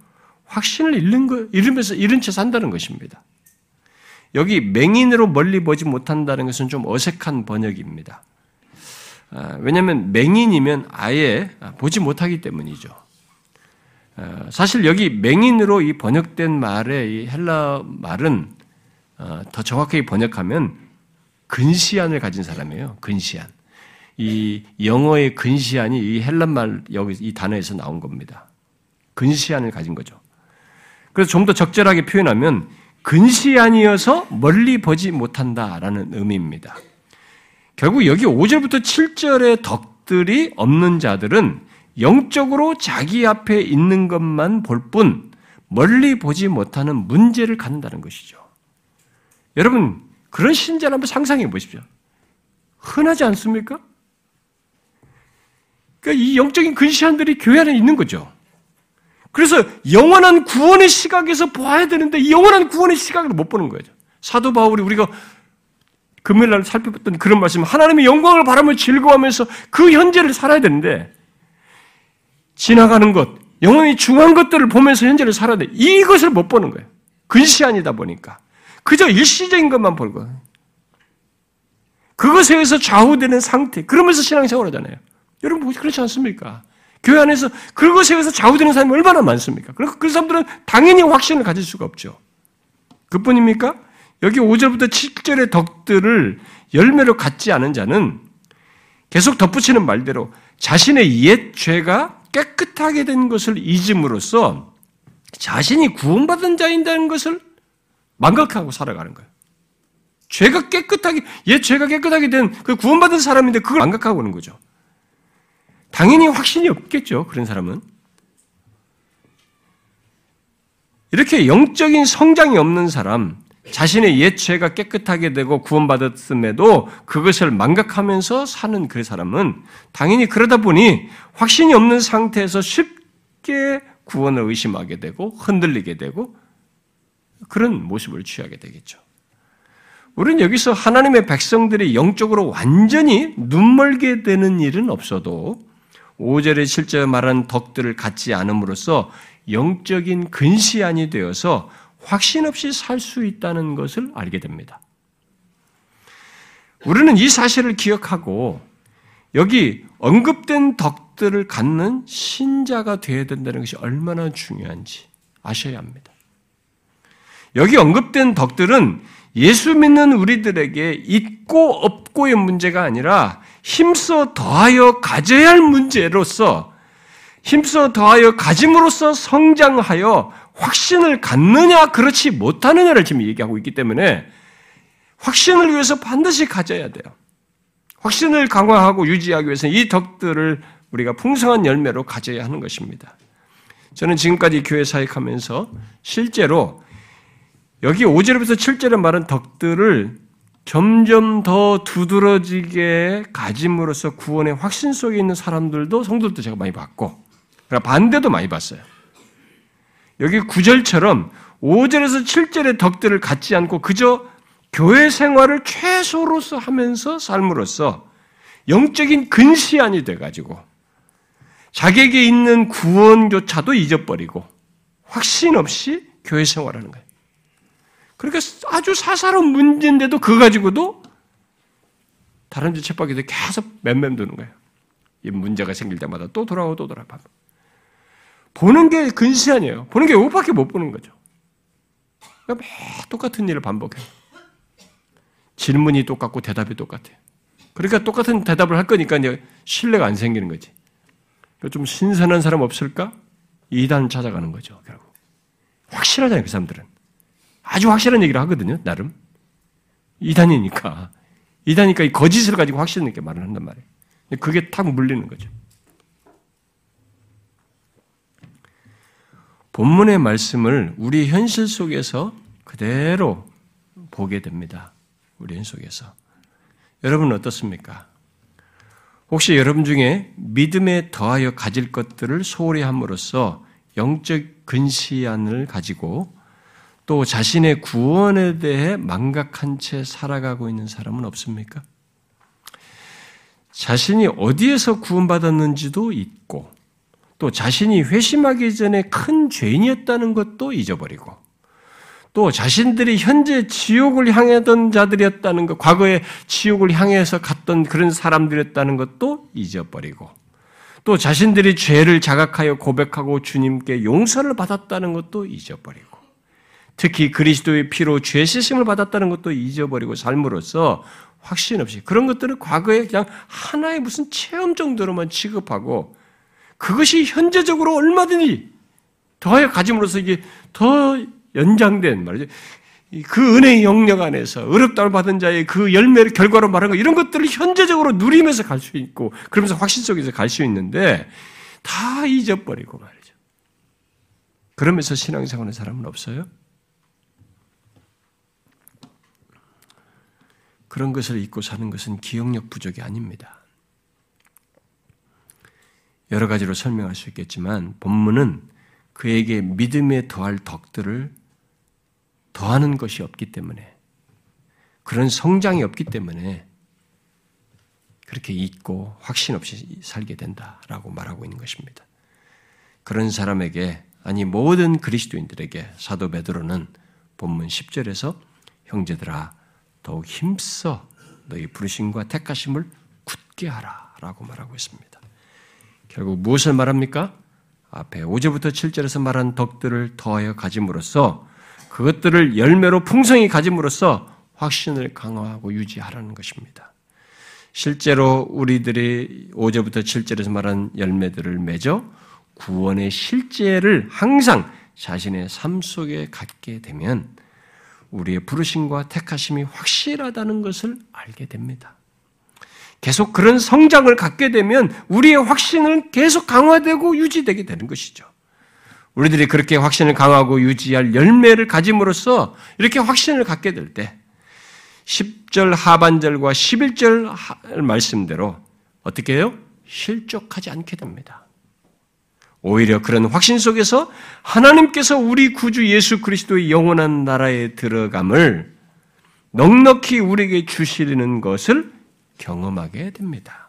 확신을 잃는 거, 잃으면서 잃은 채 산다는 것입니다. 여기 맹인으로 멀리 보지 못한다는 것은 좀 어색한 번역입니다. 아, 왜냐하면 맹인이면 아예 보지 못하기 때문이죠. 아, 사실 여기 맹인으로 이 번역된 말의 이 헬라 말은 어, 더 정확하게 번역하면 근시안을 가진 사람이에요. 근시안. 이 영어의 근시안이 이 헬란 말 여기 이 단어에서 나온 겁니다. 근시안을 가진 거죠. 그래서 좀 더 적절하게 표현하면 근시안이어서 멀리 보지 못한다라는 의미입니다. 결국 여기 5절부터 7절의 덕들이 없는 자들은 영적으로 자기 앞에 있는 것만 볼 뿐 멀리 보지 못하는 문제를 갖는다는 것이죠. 여러분, 그런 신자를 한번 상상해 보십시오. 흔하지 않습니까? 그러니까 이 영적인 근시안들이 교회 안에 있는 거죠. 그래서 영원한 구원의 시각에서 보아야 되는데 이 영원한 구원의 시각을 못 보는 거죠. 사도 바울이 우리가 금요일 날 살펴봤던 그런 말씀, 하나님의 영광을 바라며 즐거워하면서 그 현재를 살아야 되는데 지나가는 것, 영원히 중요한 것들을 보면서 현재를 살아야 돼. 이것을 못 보는 거예요. 근시안이다 보니까. 그저 일시적인 것만 보고. 그것에 의해서 좌우되는 상태. 그러면서 신앙생활 하잖아요. 여러분, 그렇지 않습니까? 교회 안에서 그것에 의해서 좌우되는 사람이 얼마나 많습니까? 그래서 그 사람들은 당연히 확신을 가질 수가 없죠. 그뿐입니까? 여기 5절부터 7절의 덕들을 열매로 갖지 않은 자는 계속 덧붙이는 말대로 자신의 옛 죄가 깨끗하게 된 것을 잊음으로써 자신이 구원받은 자인다는 것을 망각하고 살아가는 거예요. 죄가 깨끗하게, 옛 죄가 깨끗하게 된 그 구원받은 사람인데 그걸 망각하고 있는 거죠. 당연히 확신이 없겠죠. 그런 사람은. 이렇게 영적인 성장이 없는 사람, 자신의 옛 죄가 깨끗하게 되고 구원받았음에도 그것을 망각하면서 사는 그 사람은 당연히 그러다 보니 확신이 없는 상태에서 쉽게 구원을 의심하게 되고 흔들리게 되고 그런 모습을 취하게 되겠죠. 우리는 여기서 하나님의 백성들이 영적으로 완전히 눈멀게 되는 일은 없어도 5절에 실제 말한 덕들을 갖지 않음으로써 영적인 근시안이 되어서 확신 없이 살 수 있다는 것을 알게 됩니다. 우리는 이 사실을 기억하고 여기 언급된 덕들을 갖는 신자가 되어야 된다는 것이 얼마나 중요한지 아셔야 합니다. 여기 언급된 덕들은 예수 믿는 우리들에게 있고 없고의 문제가 아니라 힘써 더하여 가져야 할 문제로서 힘써 더하여 가짐으로써 성장하여 확신을 갖느냐 그렇지 못하느냐를 지금 얘기하고 있기 때문에 확신을 위해서 반드시 가져야 돼요. 확신을 강화하고 유지하기 위해서는 이 덕들을 우리가 풍성한 열매로 가져야 하는 것입니다. 저는 지금까지 교회 사역하면서 실제로 여기 5절부터 7절에 말한 덕들을 점점 더 두드러지게 가짐으로써 구원의 확신 속에 있는 사람들도 성도들도 제가 많이 봤고 반대도 많이 봤어요. 여기 9절처럼 5절에서 7절의 덕들을 갖지 않고 그저 교회 생활을 최소로서 하면서 삶으로써 영적인 근시안이 돼가지고 자기에게 있는 구원조차도 잊어버리고 확신 없이 교회 생활하는 거예요. 그러니까 아주 사사로운 문제인데도 그거 가지고도 다른 집 쳇바퀴도 계속 맴맴 도는 거예요. 이 문제가 생길 때마다 또 돌아오고 또 돌아와. 보는 게 근시안이에요. 보는 게 이것밖에 못 보는 거죠. 그러니까 매 똑같은 일을 반복해요. 질문이 똑같고 대답이 똑같아요. 그러니까 똑같은 대답을 할 거니까 이제 신뢰가 안 생기는 거지. 그러니까 좀 신선한 사람 없을까? 이단 찾아가는 거죠, 결국. 확실하잖아요, 그 사람들은. 아주 확실한 얘기를 하거든요, 나름. 이단이니까. 이단이니까 이 거짓을 가지고 확실한 있게 말을 한단 말이에요. 그게 탁 물리는 거죠. 본문의 말씀을 우리 현실 속에서 그대로 보게 됩니다. 우리 현 속에서. 여러분 어떻습니까? 혹시 여러분 중에 믿음에 더하여 가질 것들을 소홀히 함으로써 영적 근시안을 가지고 또 자신의 구원에 대해 망각한 채 살아가고 있는 사람은 없습니까? 자신이 어디에서 구원받았는지도 잊고 또 자신이 회심하기 전에 큰 죄인이었다는 것도 잊어버리고 또 자신들이 현재 지옥을 향하던 자들이었다는 것, 과거에 지옥을 향해서 갔던 그런 사람들이었다는 것도 잊어버리고 또 자신들이 죄를 자각하여 고백하고 주님께 용서를 받았다는 것도 잊어버리고 특히 그리스도의 피로 죄 씻음을 받았다는 것도 잊어버리고 삶으로써 확신 없이 그런 것들을 과거에 그냥 하나의 무슨 체험 정도로만 취급하고 그것이 현재적으로 얼마든지 더하여 가짐으로써 이게 더 연장된 말이죠. 그 은혜의 영역 안에서 어렵다을 받은 자의 그 열매를 결과로 말한 거 이런 것들을 현재적으로 누리면서 갈 수 있고 그러면서 확신 속에서 갈 수 있는데 다 잊어버리고 말이죠. 그러면서 신앙생활하는 사람은 없어요? 그런 것을 잊고 사는 것은 기억력 부족이 아닙니다. 여러 가지로 설명할 수 있겠지만 본문은 그에게 믿음에 더할 덕들을 더하는 것이 없기 때문에 그런 성장이 없기 때문에 그렇게 잊고 확신 없이 살게 된다라고 말하고 있는 것입니다. 그런 사람에게 아니 모든 그리스도인들에게 사도 베드로는 본문 10절에서 형제들아 더욱 힘써 너희 부르심과 택하심을 굳게 하라라고 말하고 있습니다. 결국 무엇을 말합니까? 앞에 5절부터 7절에서 말한 덕들을 더하여 가짐으로써 그것들을 열매로 풍성히 가짐으로써 확신을 강화하고 유지하라는 것입니다. 실제로 우리들이 5절부터 7절에서 말한 열매들을 맺어 구원의 실제를 항상 자신의 삶 속에 갖게 되면 우리의 부르심과 택하심이 확실하다는 것을 알게 됩니다. 계속 그런 성장을 갖게 되면 우리의 확신은 계속 강화되고 유지되게 되는 것이죠. 우리들이 그렇게 확신을 강하고 유지할 열매를 가짐으로써 이렇게 확신을 갖게 될 때, 10절 하반절과 11절 말씀대로 어떻게 해요? 실족하지 않게 됩니다. 오히려 그런 확신 속에서 하나님께서 우리 구주 예수 그리스도의 영원한 나라에 들어감을 넉넉히 우리에게 주시는 것을 경험하게 됩니다.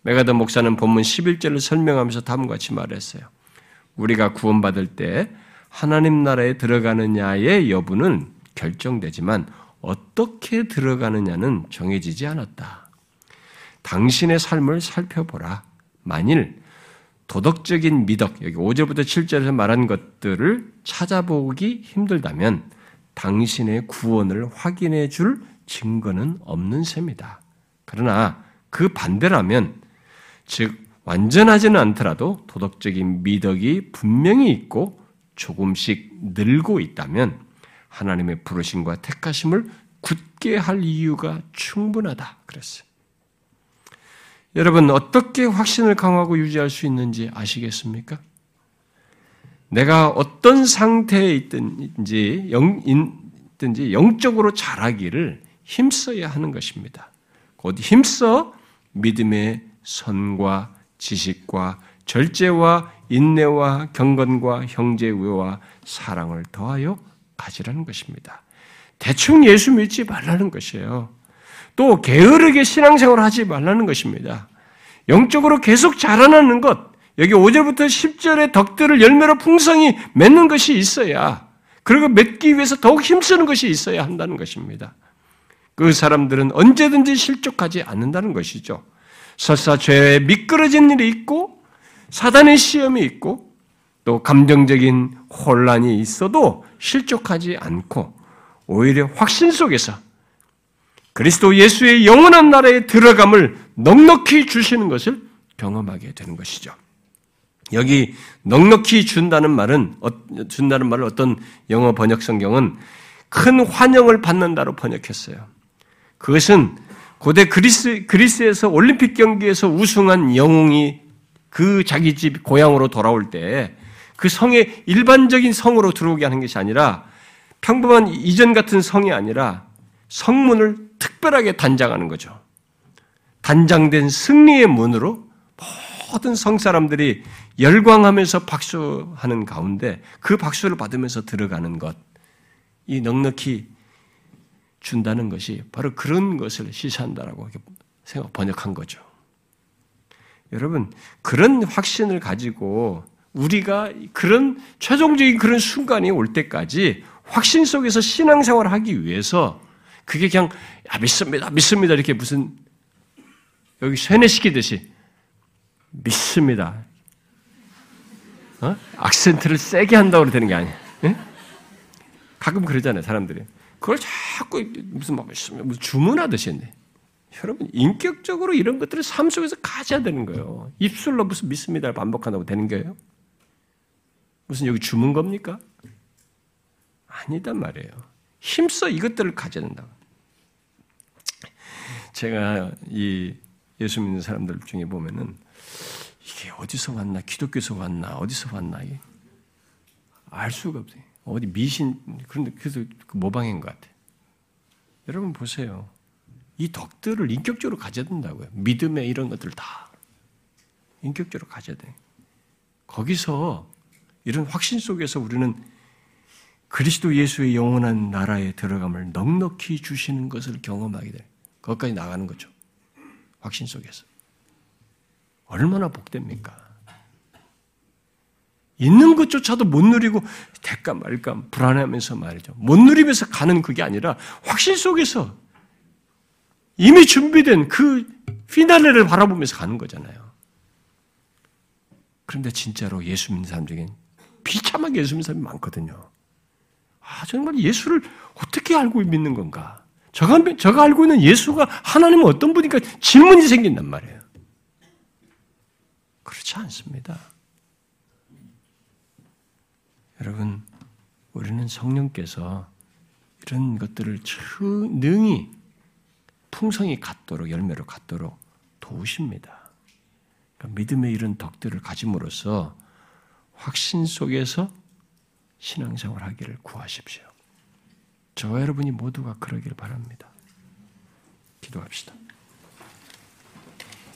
메가더 목사는 본문 11절을 설명하면서 다음과 같이 말했어요. 우리가 구원받을 때 하나님 나라에 들어가느냐의 여부는 결정되지만 어떻게 들어가느냐는 정해지지 않았다. 당신의 삶을 살펴보라. 만일 도덕적인 미덕, 여기 5절부터 7절에서 말한 것들을 찾아보기 힘들다면 당신의 구원을 확인해 줄 증거는 없는 셈이다. 그러나 그 반대라면, 즉, 완전하지는 않더라도 도덕적인 미덕이 분명히 있고 조금씩 늘고 있다면 하나님의 부르심과 택하심을 굳게 할 이유가 충분하다. 그랬어요. 여러분, 어떻게 확신을 강화하고 유지할 수 있는지 아시겠습니까? 내가 어떤 상태에 있든지, 영, 있든지 영적으로 자라기를 힘써야 하는 것입니다. 곧 힘써 믿음의 선과 지식과 절제와 인내와 경건과 형제우애와 사랑을 더하여 가지라는 것입니다. 대충 예수 믿지 말라는 것이에요. 또 게으르게 신앙생활을 하지 말라는 것입니다. 영적으로 계속 자라나는 것, 여기 5절부터 10절의 덕들을 열매로 풍성히 맺는 것이 있어야, 그리고 맺기 위해서 더욱 힘쓰는 것이 있어야 한다는 것입니다. 그 사람들은 언제든지 실족하지 않는다는 것이죠. 설사 죄에 미끄러진 일이 있고, 사단의 시험이 있고, 또 감정적인 혼란이 있어도 실족하지 않고, 오히려 확신 속에서 그리스도 예수의 영원한 나라에 들어감을 넉넉히 주시는 것을 경험하게 되는 것이죠. 여기 넉넉히 준다는 말은 어, 준다는 말을 어떤 영어 번역 성경은 큰 환영을 받는다로 번역했어요. 그것은 고대 그리스 그리스에서 올림픽 경기에서 우승한 영웅이 그 자기 집 고향으로 돌아올 때 그 성의 일반적인 성으로 들어오게 하는 것이 아니라 평범한 이전 같은 성이 아니라 성문을 특별하게 단장하는 거죠. 단장된 승리의 문으로 모든 성 사람들이 열광하면서 박수하는 가운데 그 박수를 받으면서 들어가는 것, 이 넉넉히 준다는 것이 바로 그런 것을 시사한다라고 생각 번역한 거죠. 여러분 그런 확신을 가지고 우리가 그런 최종적인 그런 순간이 올 때까지 확신 속에서 신앙생활을 하기 위해서 그게 그냥 야, 믿습니다, 믿습니다 이렇게 무슨 여기 세뇌시키듯이 믿습니다. 어? 악센트를 세게 한다고 되는 게 아니야. 응? 가끔 그러잖아요, 사람들이. 그걸 자꾸 무슨 막 무슨 주문하듯이 했네. 여러분 인격적으로 이런 것들을 삶 속에서 가져야 되는 거예요. 입술로 무슨 믿습니다를 반복한다고 되는 거예요? 무슨 여기 주문 겁니까? 아니단 말이에요. 힘써 이것들을 가져야 된다고. 제가 이 예수 믿는 사람들 중에 보면은 이게 어디서 왔나, 기독교에서 왔나, 어디서 왔나, 이게 알 수가 없어요. 어디 미신, 그런데 그래서 그 모방인 것 같아요. 여러분 보세요. 이 덕들을 인격적으로 가져야 된다고요. 믿음의 이런 것들 다 인격적으로 가져야 돼. 거기서 이런 확신 속에서 우리는 그리스도 예수의 영원한 나라에 들어감을 넉넉히 주시는 것을 경험하게 돼. 거기까지 나가는 거죠. 확신 속에서. 얼마나 복됩니까? 있는 것조차도 못 누리고 될까 말까 불안해하면서 말이죠. 못 누리면서 가는 그게 아니라 확신 속에서 이미 준비된 그 피날레를 바라보면서 가는 거잖아요. 그런데 진짜로 예수 믿는 사람 중엔 비참하게 예수 믿는 사람이 많거든요. 아, 정말 예수를 어떻게 알고 믿는 건가? 저가, 저가 알고 있는 예수가 하나님은 어떤 분인가 질문이 생긴단 말이에요. 그렇지 않습니다. 여러분, 우리는 성령께서 이런 것들을 능히 풍성히 갖도록 열매로 갖도록 도우십니다. 그러니까 믿음의 이런 덕들을 가짐으로써 확신 속에서 신앙생활 하기를 구하십시오. 저와 여러분이 모두가 그러기를 바랍니다. 기도합시다.